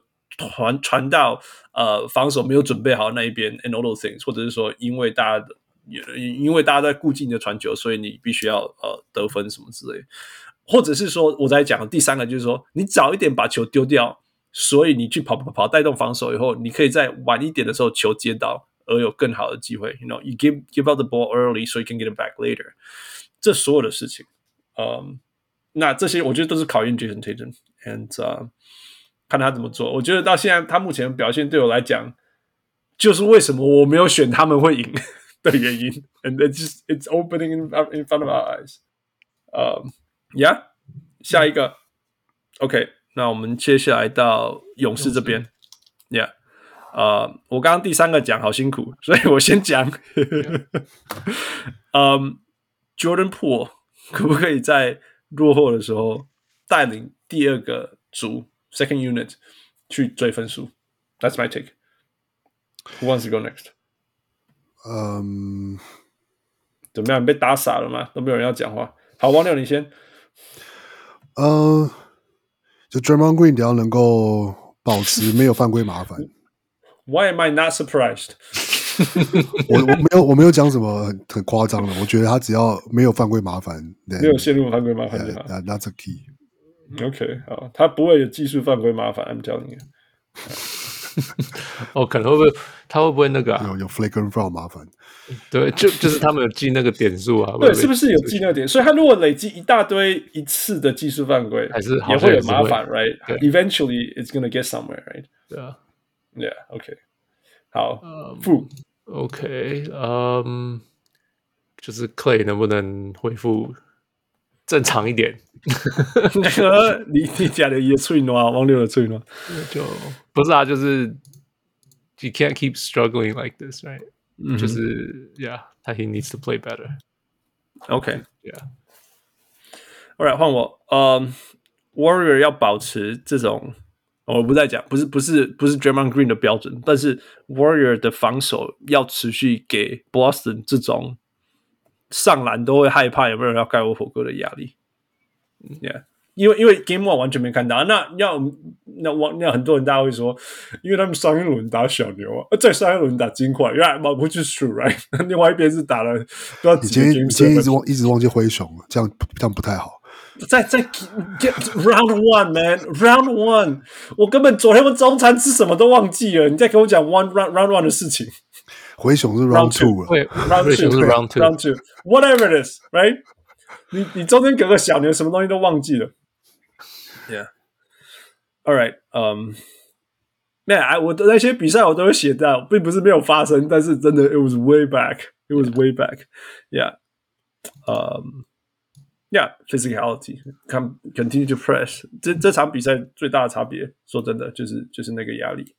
传传到呃防守没有准备好那一边，and all those things，或者是说，因为大家的，因为大家在顾忌你的传球，所以你必须要呃得分什么之类，或者是说我在讲第三个就是说，你早一点把球丢掉，所以你去跑跑跑带动防守以后，你可以在晚一点的时候球接到，而有更好的机会。You know, you give give out the ball early so you can get it back later。这所有的事情，嗯，那这些我觉得都是考验 Jason Tatum，and、uh, 看他怎么做。我觉得到现在他目前的表现对我来讲，就是为什么我没有选他们会赢的原因。And it's just it's opening in in front of our eyes。嗯，Yeah，下一个，OK。那我们接下来到勇士这边，Yeah，呃，我刚刚第三个讲好辛苦，所以我先讲。嗯 ，Jordan Poole 可不可以在落后的时候带领第二个组 Second Unit 去追分数？That's my take. Who wants to go next? 嗯，怎么样？你被打傻了吗？都没有人要讲话。好，王六你先。嗯。就 Draymond Green 只要能够保持没有犯规麻烦，Why am I not surprised？ 我我没有我没有讲什么很很夸张的，我觉得他只要没有犯规麻烦，没有陷入犯规麻烦就好。Yeah, that's a key. OK，好，他不会有技术犯规麻烦，I'm telling you。哦，可能会不会他会不会那个、啊、有有 flagrant foul 麻烦？对，就就是他们有记那个点数啊，对，是不是有记那个点？所以他如果累积一大堆一次的技术犯规，还是也会有麻烦，right？Eventually it's gonna get somewhere，right？对啊，Yeah，OK，好，负 ，OK，嗯，就是 Clay 能不能恢复正常一点？那个你你讲的也脆暖，王六的脆暖，就不是啊，就是 You can't keep struggling like this，right？就是 Yeah，他 He needs to play better。OK，Yeah，All right，换我。嗯，Warrior 要保持这种， 我不再讲，不是不是不是 Draymond Green 的标准，但是 Warrior 的防守要持续给 Boston 这种上篮都会害怕有没有人要盖我火锅的压力。Yeah。因为因为 Game One 完全没看到，那要那我那很多人大家会说，因为他们上一轮打小牛啊，在上一轮打金块，right？不就是 true，right？另外一边是打了不知道几个金块，你今天一直忘一直忘记灰熊了，这样这样不太好。在在 get round one man，round one，我根本昨天我中餐吃什么都忘记了，你再跟我讲 one round round one 的事情。灰熊是 round two 了，round two 是 round two，round two，whatever it is，right？你你中间隔个小牛，什么东西都忘记了。Yeah. All right. Um. 那哎，我的那些比赛我都会写到，并不是没有发生，但是真的，it was way back. It was way back. Yeah. Um. Yeah. Physicality. Come. Continue to press. 这这场比赛最大的差别，说真的，就是就是那个压力。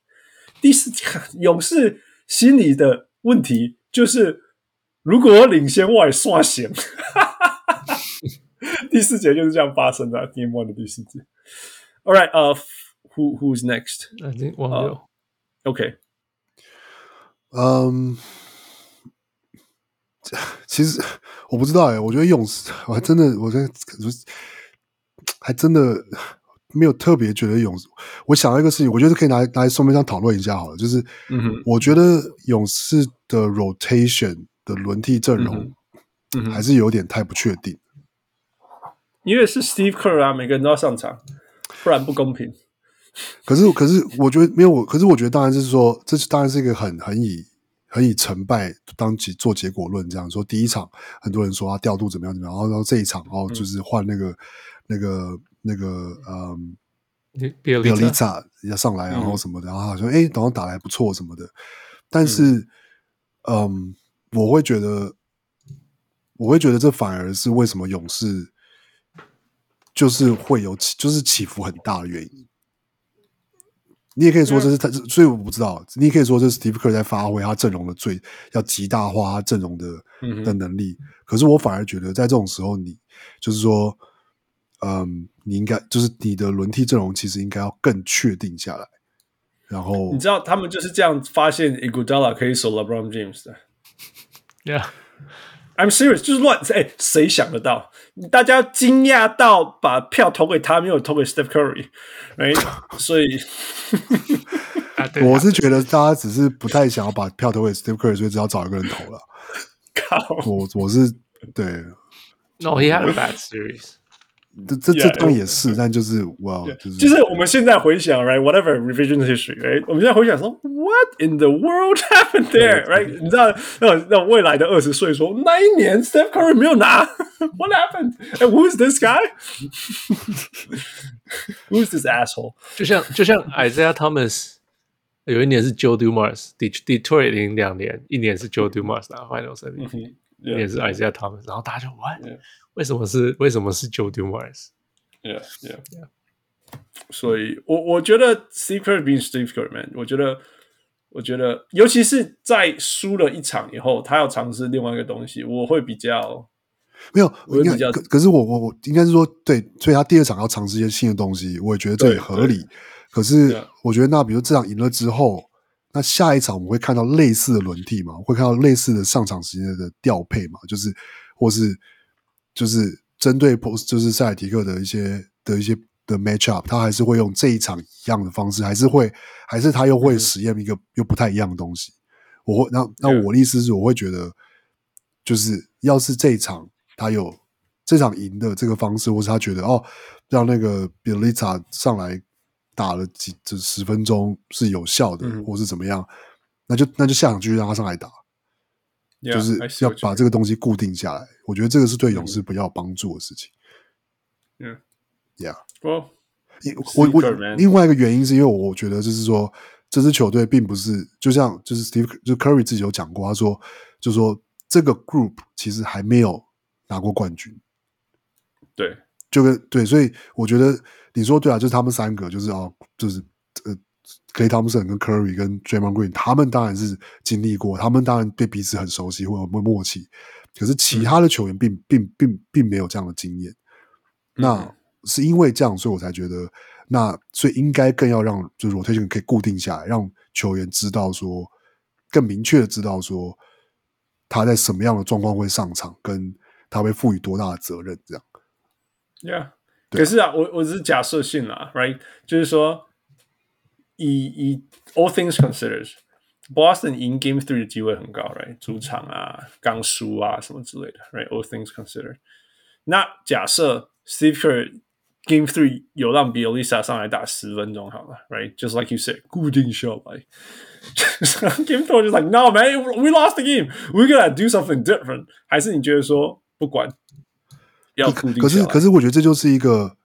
第四，勇士心理的问题就是，如果我领先，我也刷险。第四节就是这样发生的，Game One 的第四节。All right, uh, who who's next? I think 王六。OK，嗯， 其实我不知道哎，我觉得勇士，我还真的，我觉得还真的没有特别觉得勇士。我想到一个事情，我觉得可以拿来拿来说明上讨论一下好了，就是，嗯哼，我觉得勇士的 rotation 的轮替阵容，嗯，还是有点太不确定。因为是 Steve Kerr 啊，每个人都要上场。不然不公平。可是，可是，我觉得没有我。可是，我觉得当然是说，这当然是一个很很以很以成败当结做结果论。这样说，第一场很多人说他调度怎么样怎么样，然后然后这一场，然后就是换那个、嗯、那个那个嗯，比尔利萨要上来，然后什么的，嗯、然后好像哎，好像打得还不错什么的。但是，嗯，嗯，我会觉得，我会觉得这反而是为什么勇士。就是会有起，就是起伏很大的原因。你也可以说这是他，嗯、所以我不知道。你也可以说这是 Steve Kerr 在发挥他阵容的最要极大化他阵容的的能力。嗯、可是我反而觉得，在这种时候，你就是说，嗯，你应该就是你的轮替阵容其实应该要更确定下来。然后你知道他们就是这样发现 Iguodala 可以守 LeBron James 的。Yeah。I'm serious，就是乱哎，谁想得到？大家惊讶到把票投给他，没有投给 Steph Curry，right？所以，我是觉得大家只是不太想要把票投给 Steph Curry，所以只好找一个人投了。靠！我我是对。No, he had a bad series. 这这这当然也是，但就是哇，就是就是我们现在回想，right，whatever revision history，right，我们现在回想说，what in the world happened there，right？你知道，那那未来的二十岁说，那一年 Steph Curry 没有拿，what happened？And who is this guy？Who is this asshole？就像就像 Isaiah Thomas，有一年是 Joe Dumars，Detroit 零两年，一年是 Joe Dumars 拿 Finals MVP，一年是 Isaiah Thomas，然后大家就 what？为什么是为什么是 Joe Dumars？Yeah, yeah, yeah. 所以我我觉得 Kerr being Steve Kerr man，我觉得我觉得，尤其是在输了一场以后，他要尝试另外一个东西，我会比较没有，我会比较可可是我我我应该是说对，所以他第二场要尝试一些新的东西，我也觉得这也合理。可是我觉得那比如这场赢了之后，那下一场我们会看到类似的轮替嘛，会看到类似的上场时间的调配嘛，就是或是。就是针对波，就是塞尔提克的一些的一些的 match up，他还是会用这一场一样的方式，还是会，还是他又会实验一个又不太一样的东西。我会，那那我的意思是，我会觉得，就是要是这一场他有这场赢的这个方式，或是他觉得哦，让那个 Bjelica 上来打了几这十分钟是有效的，或是怎么样，那就那就下场继续让他上来打。Yeah, 就是要把这个东西固定下来，我觉得这个是对勇士比较有帮助的事情。嗯，Yeah，我我我另外一个原因是因为我觉得就是说，这支球队并不是就像就是 Steve 就 Curry 自己有讲过，他说就是说这个 group 其实还没有拿过冠军。对，就跟对，所以我觉得你说对啊，就是他们三个就是哦，就是呃。Klay Thompson 跟 Curry 跟 Draymond Green，他们当然是经历过，他们当然对彼此很熟悉，会有默契。可是其他的球员并并并并没有这样的经验。那是因为这样，所以我才觉得，那所以应该更要让就是 rotation 可以固定下来，让球员知道说，更明确的知道说他在什么样的状况会上场，跟他会赋予多大的责任，这样。Yeah，可是啊，我我只是假设性啦，right，就是说。以以 all things considered，Boston 赢 Game Three 的机会很高，right？主场啊，刚输啊，什么之类的，right？All things considered，那假设 Steve Kerr Game Three 有让 Bjelica 上来打十分钟好了，right？Just like you said，固定下来。Game Four 就 like no man，we lost the game，we gotta do something different。还是你觉得说不管要固定？可是可是我觉得这就是一个，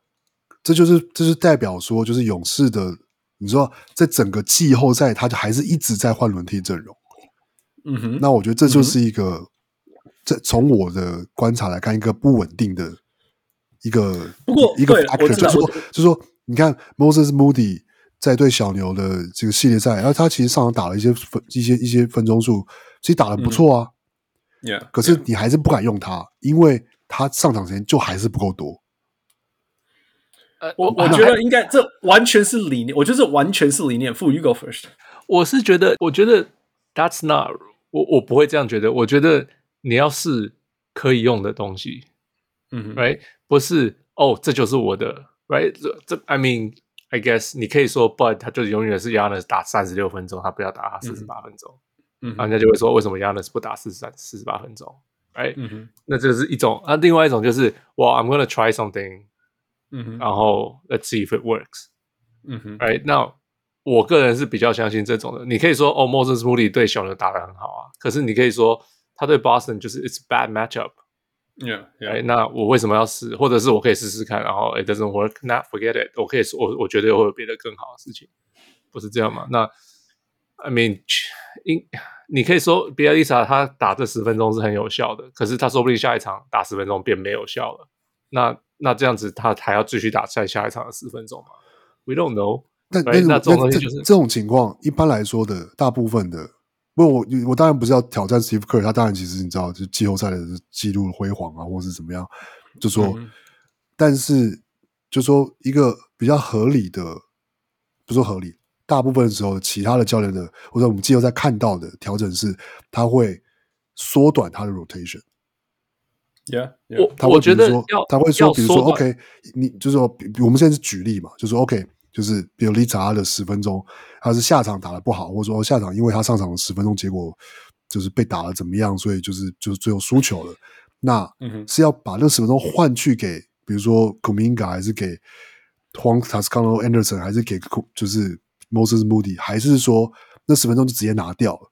这就是这是代表说就是勇士的。 你说，在整个季后赛，他就还是一直在换轮替阵容。嗯哼，那我觉得这就是一个，这从我的观察来看，一个不稳定的一个，不过一个 factor，就是说，就是说，你看 Moses Moody 在对小牛的这个系列赛，然后他其实上场打了一些分一些一些分钟数，其实打的不错啊。Yeah，可是你还是不敢用他，因为他上场时间就还是不够多。我我觉得应该这完全是理念，我觉得这完全是理念。Fu you go first。我是觉得，我觉得 That's not 我我不会这样觉得。我觉得你要是可以用的东西，嗯，right，不是哦，这就是我的，right，这这 I mean I guess 你可以说，But 他就永远是 Giannis 打三十六分钟，他不要打他四十八分钟，嗯，人家就会说为什么 Giannis 不打四十三四十八分钟，right，嗯哼，那这是一种，那另外一种就是，Well I'm gonna try something。嗯，然后 Let's see if it works。嗯哼，Right now，我个人是比较相信这种的。你可以说哦，Moses Moody 对小牛打得很好啊，可是你可以说他对 Boston 就是 It's bad matchup。Yeah，哎，那我为什么要试？或者是我可以试试看，然后 It doesn't work，not forget it。我可以说我我觉得会有别的更好的事情，不是这样吗？那 I mean，因你可以说 Bjelica 他打这十分钟是很有效的，可是他说不定下一场打十分钟变没有效了。那那这样子，他还要继续打赛下一场的四分钟吗？We don't know 但。但那这种东西就是这，这种情况，一般来说的大部分的，不，我我当然不是要挑战 Steve Kerr，他当然其实你知道，就季后赛的记录辉煌啊，或是怎么样，就说，嗯、但是就说一个比较合理的，不说合理，大部分的时候，其他的教练的或者我们季后赛看到的调整是，他会缩短他的 rotation。Yeah, yeah. 我他会我觉得他会说，比如说，OK，你就是说，我们现在是举例嘛，就是说 OK，就是 Bjelica 的十分钟，他是下场打的不好，或者说下场因为他上场了十分钟结果就是被打了怎么样，所以就是就是最后输球了。那是要把那十分钟换去给比如说 Kuminga 还是给 Juan Toscano Anderson 还是给就是 Moses Moody，还是说那十分钟就直接拿掉了，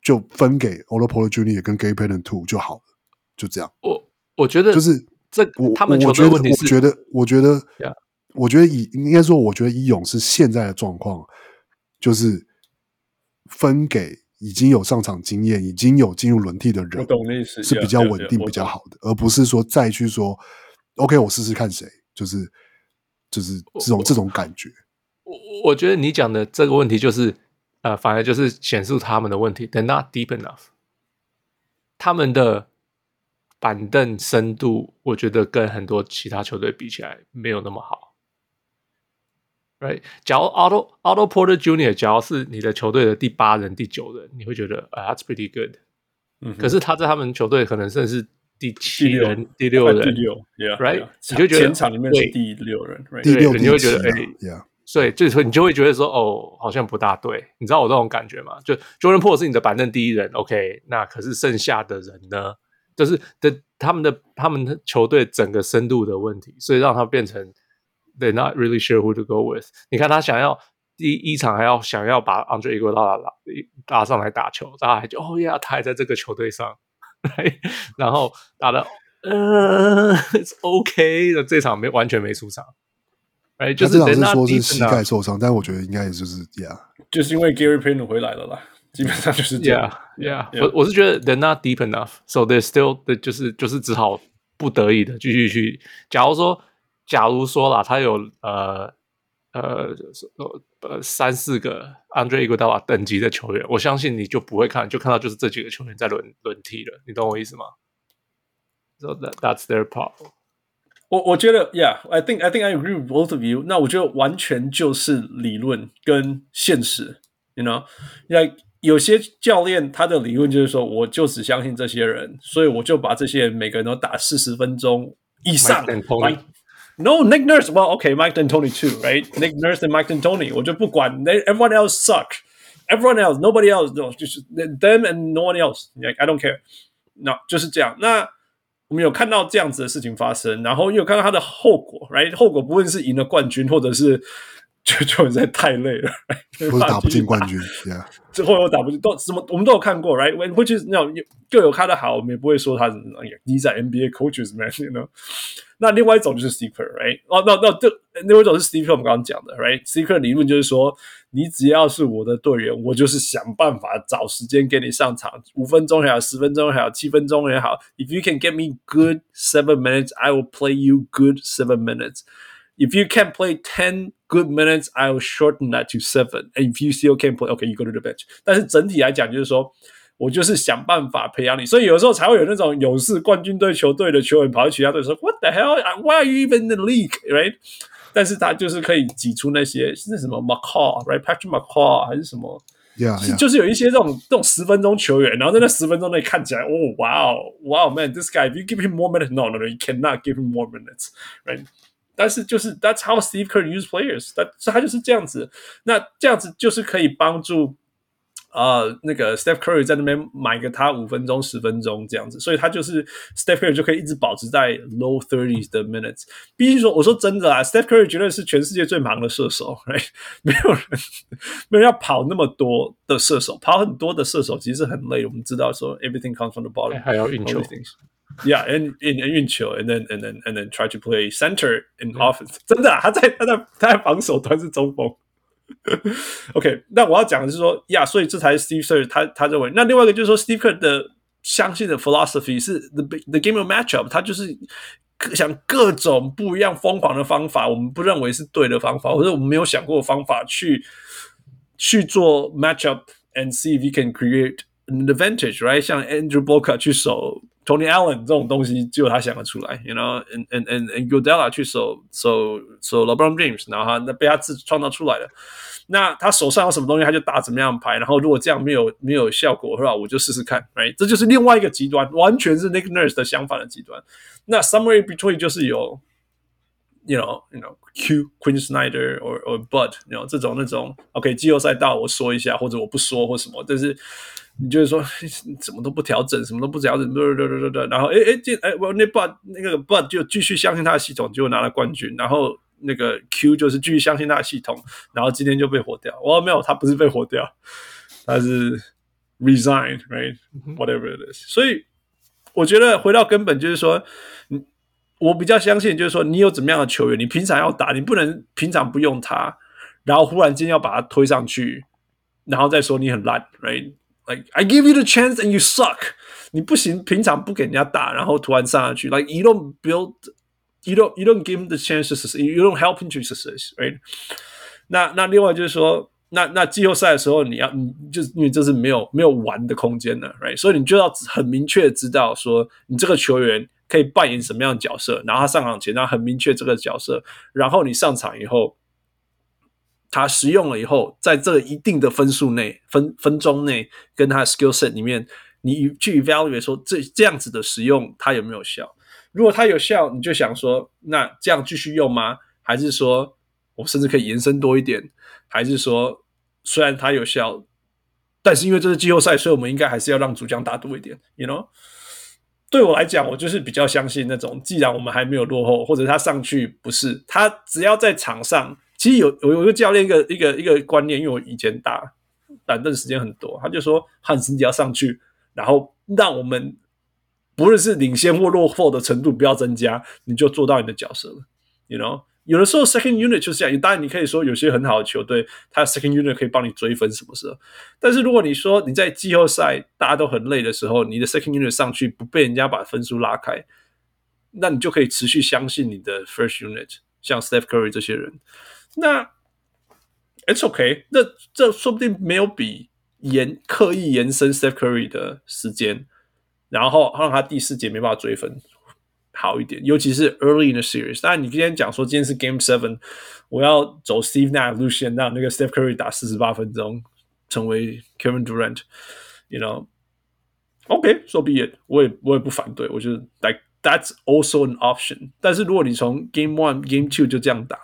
就分给 Otto Porter Jr. 跟 Gary Payton Two 就好了，就这样。我我觉得就是这我他们我觉得问题是我觉得我觉得.我觉得以应该说，我觉得以勇士现在的状况，就是分给已经有上场经验、已经有进入轮替的我人，懂你意思，是比较稳定、比较好的，而不是说再去说，OK，我试试看谁，就是就是这种这种感觉。我我觉得你讲的这个问题就是，呃，反而就是显示他们的问题，they're not deep enough。他们的板凳深度，我觉得跟很多其他球队比起来没有那么好。Right？假如 Auto Auto Porter Junior，假如是你的球队的第八人、第九人，你会觉得啊、uh,，That's pretty good。嗯，可是他在他们球队可能甚至是第七第六人、第六人，第六，Yeah，Right？yeah 你就觉得前场里面是第六人，Right？第六、你就会觉得哎，Yeah，所以就是说，你就会觉得说，哦，好像不大对，你知道我这种感觉吗？就 Jordan Porter 是你的板凳第一人，OK，那可是剩下的人呢，就是的他们的他们的球队整个深度的问题，所以让他变成 they're not really sure who to go with。你看他想要第一场还要想要把 Andre Iguodala 拉拉上来打球，大家还就哦呀，他还在这个球队上，然后打的呃 it's OK 的这场没完全没出场。哎，就是他这场是说是膝盖受伤，但我觉得应该也就是 Yeah，就是因为 Gary Payton 回来了啦，基本上就是这样 Yeah, yeah. Yeah. 我我是觉得 they're not deep enough, so they're still 的就是就是只好不得已的继续去。假如说，假如说啦，他有呃呃呃三四个 Andre Iguodala 等级的球员，我相信你就不会看，就看到就是这几个球员在轮轮替了，你懂我意思吗？So that that's their problem. 我我觉得，Yeah，I think I think I agree with both of you。那我觉得完全就是理论跟现实，You know，like 有些教练他的理论就是说，我就只相信这些人，所以我就把这些人每个人都打四十分钟以上。No, Nick Nurse. Well, okay, Mike D'Antoni too, right? Nick Nurse and Mike D'Antoni. 我就不管，everyone else suck. Everyone else, nobody else, no, 就是 them and no one else. Like I don't care. 那就是这样。那我们有看到这样子的事情发生，然后又看到它的后果，right？后果不论是赢了冠军，或者是就就实在太累了，right? 或者打不进冠军。之后又打不进，都什么我们都有看过，right？Which is 那种各有他的好，我们也不会说他是你在 NBA coaches man，you know。那另外一种就是 Steve Kerr，right？哦，那那这另外一种是 Steve Kerr，我们刚刚讲的，right？Steve Kerr 理论就是说，你只要是我的队员，我就是想办法找时间给你上场，五分钟也好，十分钟也好，七分钟也好。If you can get me good seven minutes, I will play you good seven minutes. If you can't play ten good minutes, I will shorten that to seven. And if you still can't play, okay, you go to the bench. 但是整体来讲，就是说。我就是想办法培养你，所以有时候才会有那种勇士冠军队球队的球员跑去其他队说 “What the hell? Why are you even in the league?” Right？但是他就是可以挤出那些是什么 McCaw，Right？Patrick McCaw 还是什么 Yeah, yeah. 就是有一些这种这种十分钟球员，然后在那十分钟内看起来，哦，哇哦，哇哦，Man，this guy，if you give him more minutes，no，no，no，you cannot give him more minutes，right？ 但是就是 That's how Steve Kerr use players，他他就是这样子，那这样子就是可以帮助。呃，那个 Steph Curry 在那边买个他五分钟、十分钟这样子，所以他就是 Steph Curry 就可以一直保持在 low thirties 的 minutes。必须说，我说真的啊，Steph Curry 绝对是全世界最忙的射手，right？没有人，没有人要跑那么多的射手，跑很多的射手其实很累。我们知道说，everything comes from the bottom，还要运球。Yeah，and and and 运球，and then and then and then try to play center in offense。真的啊，他在他在他在防守端是中锋。 OK，那我要讲的是说，呀，所以这才是 Steve Kerr 他他认为。那另外一个就是说，Steve Kerr 的相信的 philosophy 是 the the game of matchup，他就是想各种不一样疯狂的方法，我们不认为是对的方法，或者我们没有想过的方法去去做 matchup and see if you can create an advantage，right？像 Andrew Bogut 去守 Tony Allen 这种东西，只有他想得出来，you know，and and and and Iguodala 去守守守 LeBron James，然后他那被他自创造出来的。那他手上有什么东西，他就打怎么样牌。然后如果这样没有没有效果的话，我就试试看，right？这就是另外一个极端，完全是 Nick Nurse 的相反的极端。那 somewhere between 就是有 you know you know Q Quinn Snyder or or Bud，you know 这种那种 OK 季后赛到我说一下，或者我不说或什么，但是 你就是说 什么都不调整，什么都不调整，对对对对对，然后哎哎这哎我那 Bud 那个 Bud 就继续相信他的系统，结果拿了冠军，然后那个 Q 就是继续相信他的系统，然后今天就被火掉。哦，没有，他不是被火掉，他是 resign right whatever it is。所以我觉得回到根本就是说，嗯。我比较相信，就是说，你有怎么样的球员，你平常要打，你不能平常不用他，然后忽然间要把他推上去，然后再说你很烂 Like I give you the chance and you suck，你不行，平常不给人家打，然后突然上上去，like you don't build，you don't you don't give him the chances，you don't help him to success，right？那那另外就是说，那那季后赛的时候，你要你就是因为这是没有没有玩的空间的，right？所以你就要很明确知道说，你这个球员。可以扮演什么样的角色？然后他上场前，他很明确这个角色。然后你上场以后，他使用了以后，在这一定的分数内、分分钟内，跟他的 skill set 里面，你去 evaluate 说这这样子的使用它有没有效？如果它有效，你就想说，那这样继续用吗？还是说我甚至可以延伸多一点？还是说虽然它有效，但是因为这是季后赛，所以我们应该还是要让主将打多一点？You know？对我来讲，我就是比较相信那种，既然我们还没有落后，或者他上去不是他，只要在场上，其实有有有一个教练一个一个一个观念，因为我以前打板凳时间很多，他就说汉斯你要上去，然后让我们不论是领先或落后的程度不要增加，你就做到你的角色了，you know。有的时候，second unit 就是这样。当然，你可以说有些很好的球队，他 second unit 可以帮你追分什么时候。但是，如果你说你在季后赛大家都很累的时候，你的 second unit 上去不被人家把分数拉开，那你就可以持续相信你的 first unit，像 Steph Curry 这些人。那 it's okay，那这说不定没有比延刻意延伸 Steph Curry 的时间，然后让他第四节没办法追分。好一点，尤其是 early in the series。当然，你今天讲说今天是 Game Seven，我要走 Steve Nash 路线，让那个 Steph Curry 打四十八分钟，成为 Kevin Durant，you know？OK，so be it，我也我也不反对，我觉得 like that's also an option。但是如果你从 Game One、Game Two 就这样打，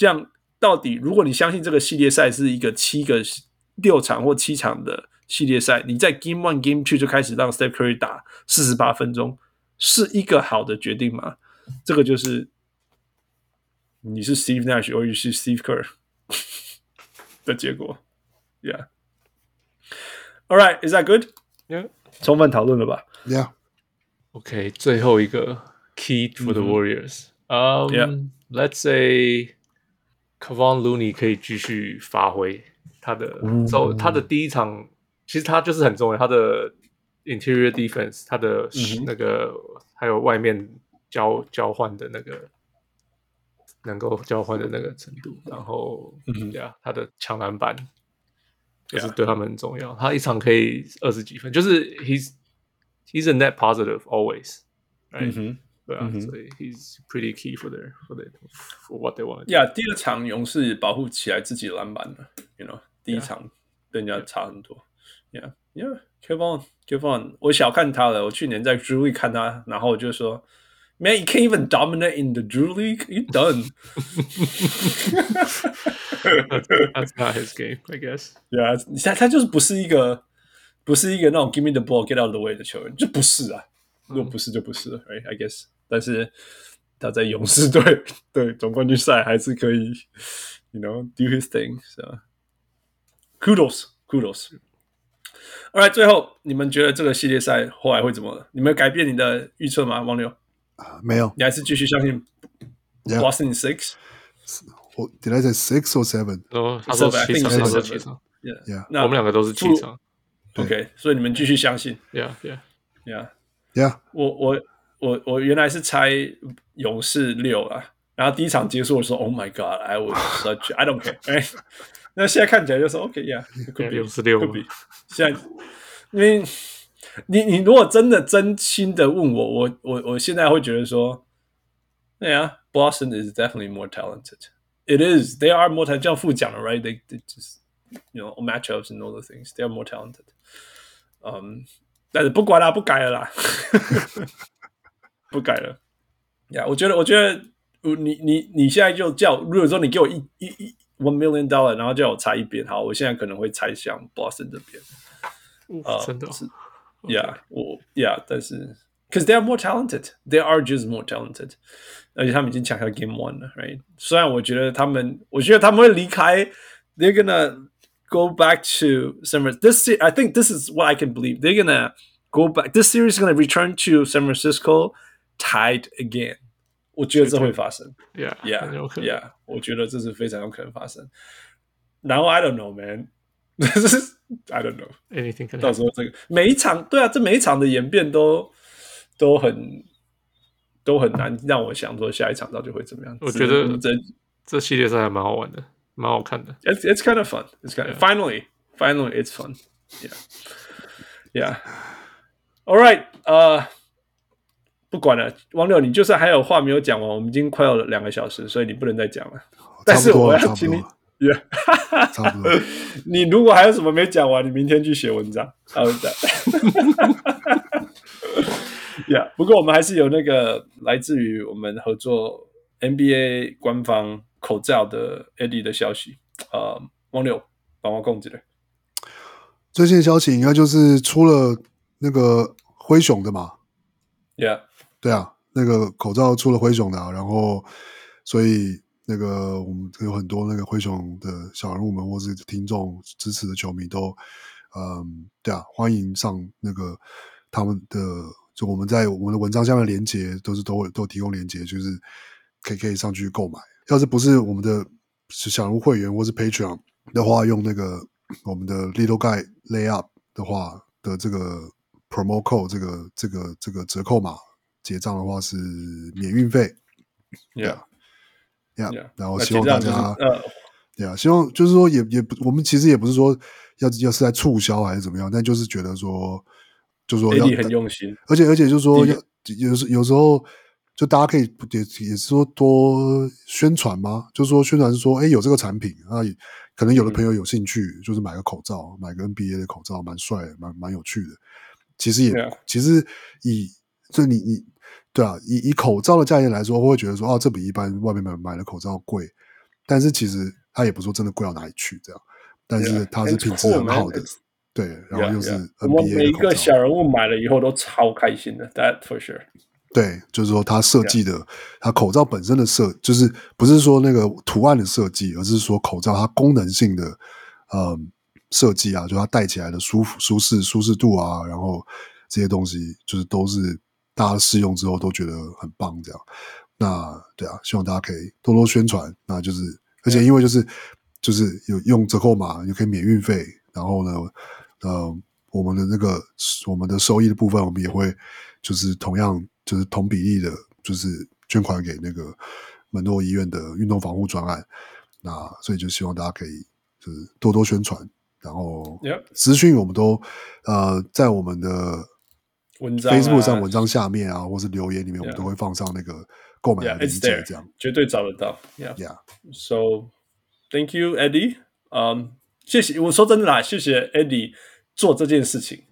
这样到底如果你相信这个系列赛是一个七个六场或七场的系列赛，你在 Game One、Game Two 就开始让 Steph Curry 打四十八分钟。是一个好的决定吗？这个就是你是 Steve Nash，或者是 Steve Kerr 的结果。Yeah. All right, is that good? Yeah. 充分讨论了吧？Yeah. OK，最后一个 Key for the Warriors。嗯、um, Yeah. Let's say Kevon Looney 可以继续发挥他的，走、嗯他的第一场，其实他就是很重要，他的。Interior defense，他的那个、嗯、还有外面交交换的那个能够交换的那个程度，然后嗯呀，他的抢篮板就是对他们很重要。他一场可以二十几分，就是 he's he's a net positive always，嗯哼，对啊，所以 he's pretty key for their for their for what they want。呀，第二场勇士保护起来自己的篮板了，you know，第一场跟人家差很多，yeah yeah。Kevon, Kevon，我小看他了。我去年在 Drew League 看他，然后我就说，Man, you can't even dominate in the Drew League. You done? That's not his game, I guess. Yeah，他他就是不是一个，不是一个那种 Give me the ball, get out of the way 的球员，就不是啊。如果不是就不是了，Right? I guess。 但是他在勇士队对总冠军赛还是可以，You know, do his thing. So, kudos, kudos. Alright，最后你们觉得这个系列赛后来会怎么？你们改变你的预测吗？王六啊，没有，你还是继续相信 Boston six？我 Did I say six or seven？哦，他说七场，他说七场，Yeah，那我们两个都是七场。OK，所以你们继续相信，Yeah，Yeah，Yeah，Yeah。我我我我原来是猜勇士六啊，然后第一场结束的时候，Oh my God，I was such，I don't care。那现在看起来就是 OK 呀，勇士六，现在，因为你你如果真的真心的问我，我我我现在会觉得说，对啊，Boston is definitely more talented. It is. They are more talented. 副讲了，right? They they just you know matchups and all the things. They are more talented. 嗯，但是不管啦，不改了啦，不改了。呀，我觉得我觉得 你你你现在就叫，如果说你给我一一一 one million dollar，然后叫我猜一边，好，我现在可能会猜向 Boston 这边。呃，真的、哦、是，Yeah，我 Yeah，但是，Cause they are more talented，they are just more talented，而且他们已经抢下 Game One 了，Right？虽然我觉得他们，我觉得他们会离开，They're gonna go back to San Francisco. This I think this is what I can believe. They're gonna go back. This series is gonna return to San Francisco tied again. 我觉得这会发生，Yeah, Yeah, Yeah，我觉得这是非常有可能发生。然后 I don't know, man， I don't know anything。到时候这个每一场，对啊，这每一场的演变都都很都很难让我想说下一场到底会怎么样。我觉得这这系列赛还蛮好玩的，蛮好看的。It's it's kind of fun. It's kind of finally, finally, it's fun. Yeah, yeah. All right, uh. 不管了，王六，你就算还有话没有讲完，我们已经快要两个小时，所以你不能再讲了。但是我要请你，差不多。你如果还有什么没讲完，你明天去写文章。好的。Yeah，不过我们还是有那个来自于我们合作 NBA 官方口罩的 Eddie 的消息。呃，王六帮我控制了。最新的消息应该就是出了那个灰熊的嘛？Yeah。对啊，那个口罩出了灰熊的，然后所以那个我们有很多那个灰熊的小人物们或是听众支持的球迷都，嗯，对啊，欢迎上那个他们的，就我们在我们的文章下面连接都是都都提供连接，就是可以可以上去购买。要是不是我们的小人物会员或是 Patreon 的话，用那个我们的 Little Guy Layup 的话的这个 Promo Code 这个这个这个折扣码。结账的话是免运费，Yeah，Yeah，然后希望大家，对啊，希望就是说也也不，我们其实也不是说要要是在促销还是怎么样，但就是觉得说，就是说要很用心，而且而且就是说要有时有时候就大家可以也也是说多宣传嘛，就是说宣传是说，哎，有这个产品啊，可能有的朋友有兴趣，就是买个口罩，买个 NBA 的口罩，蛮帅，蛮蛮有趣的。其实也其实以所以你你。对啊，以以口罩的价钱来说，我会觉得说，哦，这比一般外面买买的口罩贵，但是其实它也不是说真的贵到哪里去这样，但是它是品质很好的，yeah, 对，然后又是。我们每一个小人物买了以后都超开心的，That for sure。对，就是说它设计的，它口罩本身的设，就是不是说那个图案的设计，而是说口罩它功能性的，嗯，设计啊，就它戴起来的舒服、舒适、舒适度啊，然后这些东西就是都是。大家试用之后都觉得很棒，这样，那对啊，希望大家可以多多宣传。那就是，而且因为就是就是有用折扣码，也可以免运费。然后呢，呃，我们的那个我们的收益的部分，我们也会就是同样就是同比例的，就是捐款给那个门诺医院的运动防护专案。那所以就希望大家可以就是多多宣传，然后资讯我们都呃在我们的。文章、啊、Facebook 上文章下面啊，或是留言里面，我们都会放上那个购买的链接，这样绝对找得到。Yeah, yeah. So thank you, Eddie. 嗯、um,，谢谢。我说真的啦，谢谢 Eddie 做这件事情，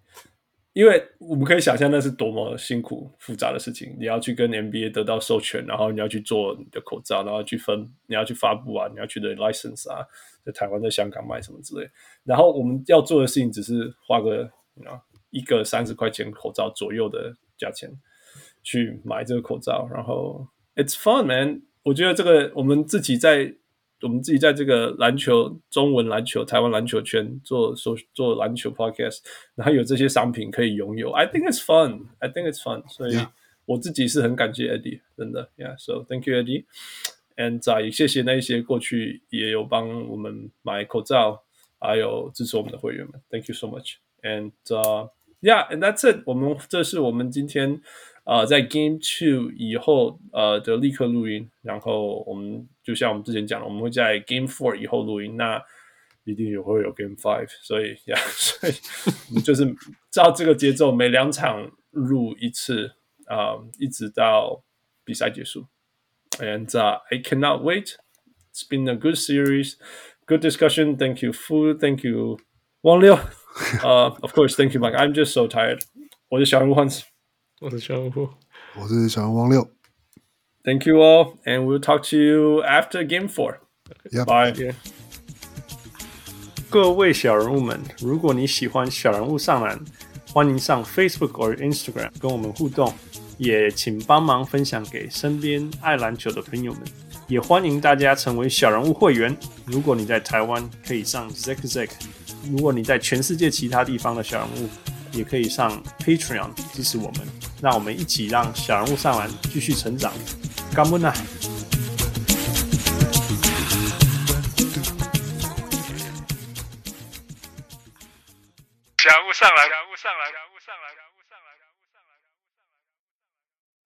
因为我们可以想象那是多么辛苦复杂的事情。你要去跟 NBA 得到授权，然后你要去做你的口罩，然后去分，你要去发布啊，你要去的 license 啊，在台湾、在香港卖什么之类。然后我们要做的事情只是画个 know, 一个三十块钱口罩左右的价钱去买这个口罩，然后 It's fun, man！我觉得这个我们自己在我们自己在这个篮球中文篮球台湾篮球圈做做做篮球 podcast，然后有这些商品可以拥有，I think it's fun. I think it's fun. 所以我自己是很感谢 Eddie，真的，Yeah，so thank you Eddie，and 再谢谢那些过去也有帮我们买口罩，还有支持我们的会员们，Thank you so much，and、uh, Yeah，and that's it。我们这是我们今天呃在 Game Two 以后呃的立刻录音，然后我们就像我们之前讲的，我们会在 Game Four 以后录音，那一定也会有 Game Five。所以呀，yeah, 所以我们就是照这个节奏，每两场录一次啊、呃，一直到比赛结束。And、uh, I cannot wait. It's been a good series, good discussion. Thank you, Fu. Thank you, 王六。 呃、uh,，Of course, thank you, Mike. I'm just so tired. 我是小人物 Hans，我是小人物，我是小人物王六。 Thank you all, and we'll talk to you after Game Four. Yep. Bye. Yeah. 各位小人物们，如果你喜欢小人物上篮，欢迎上 Facebook 或 Instagram 跟我们互动，也请帮忙分享给身边爱篮球的朋友们。也欢迎大家成为小人物会员。如果你在台湾，可以上 Zack Zack； 如果你在全世界其他地方的小人物，也可以上 Patreon 支持我们。让我们一起让小人物上篮继续成长。干不呢？小人物上来，小人物上来，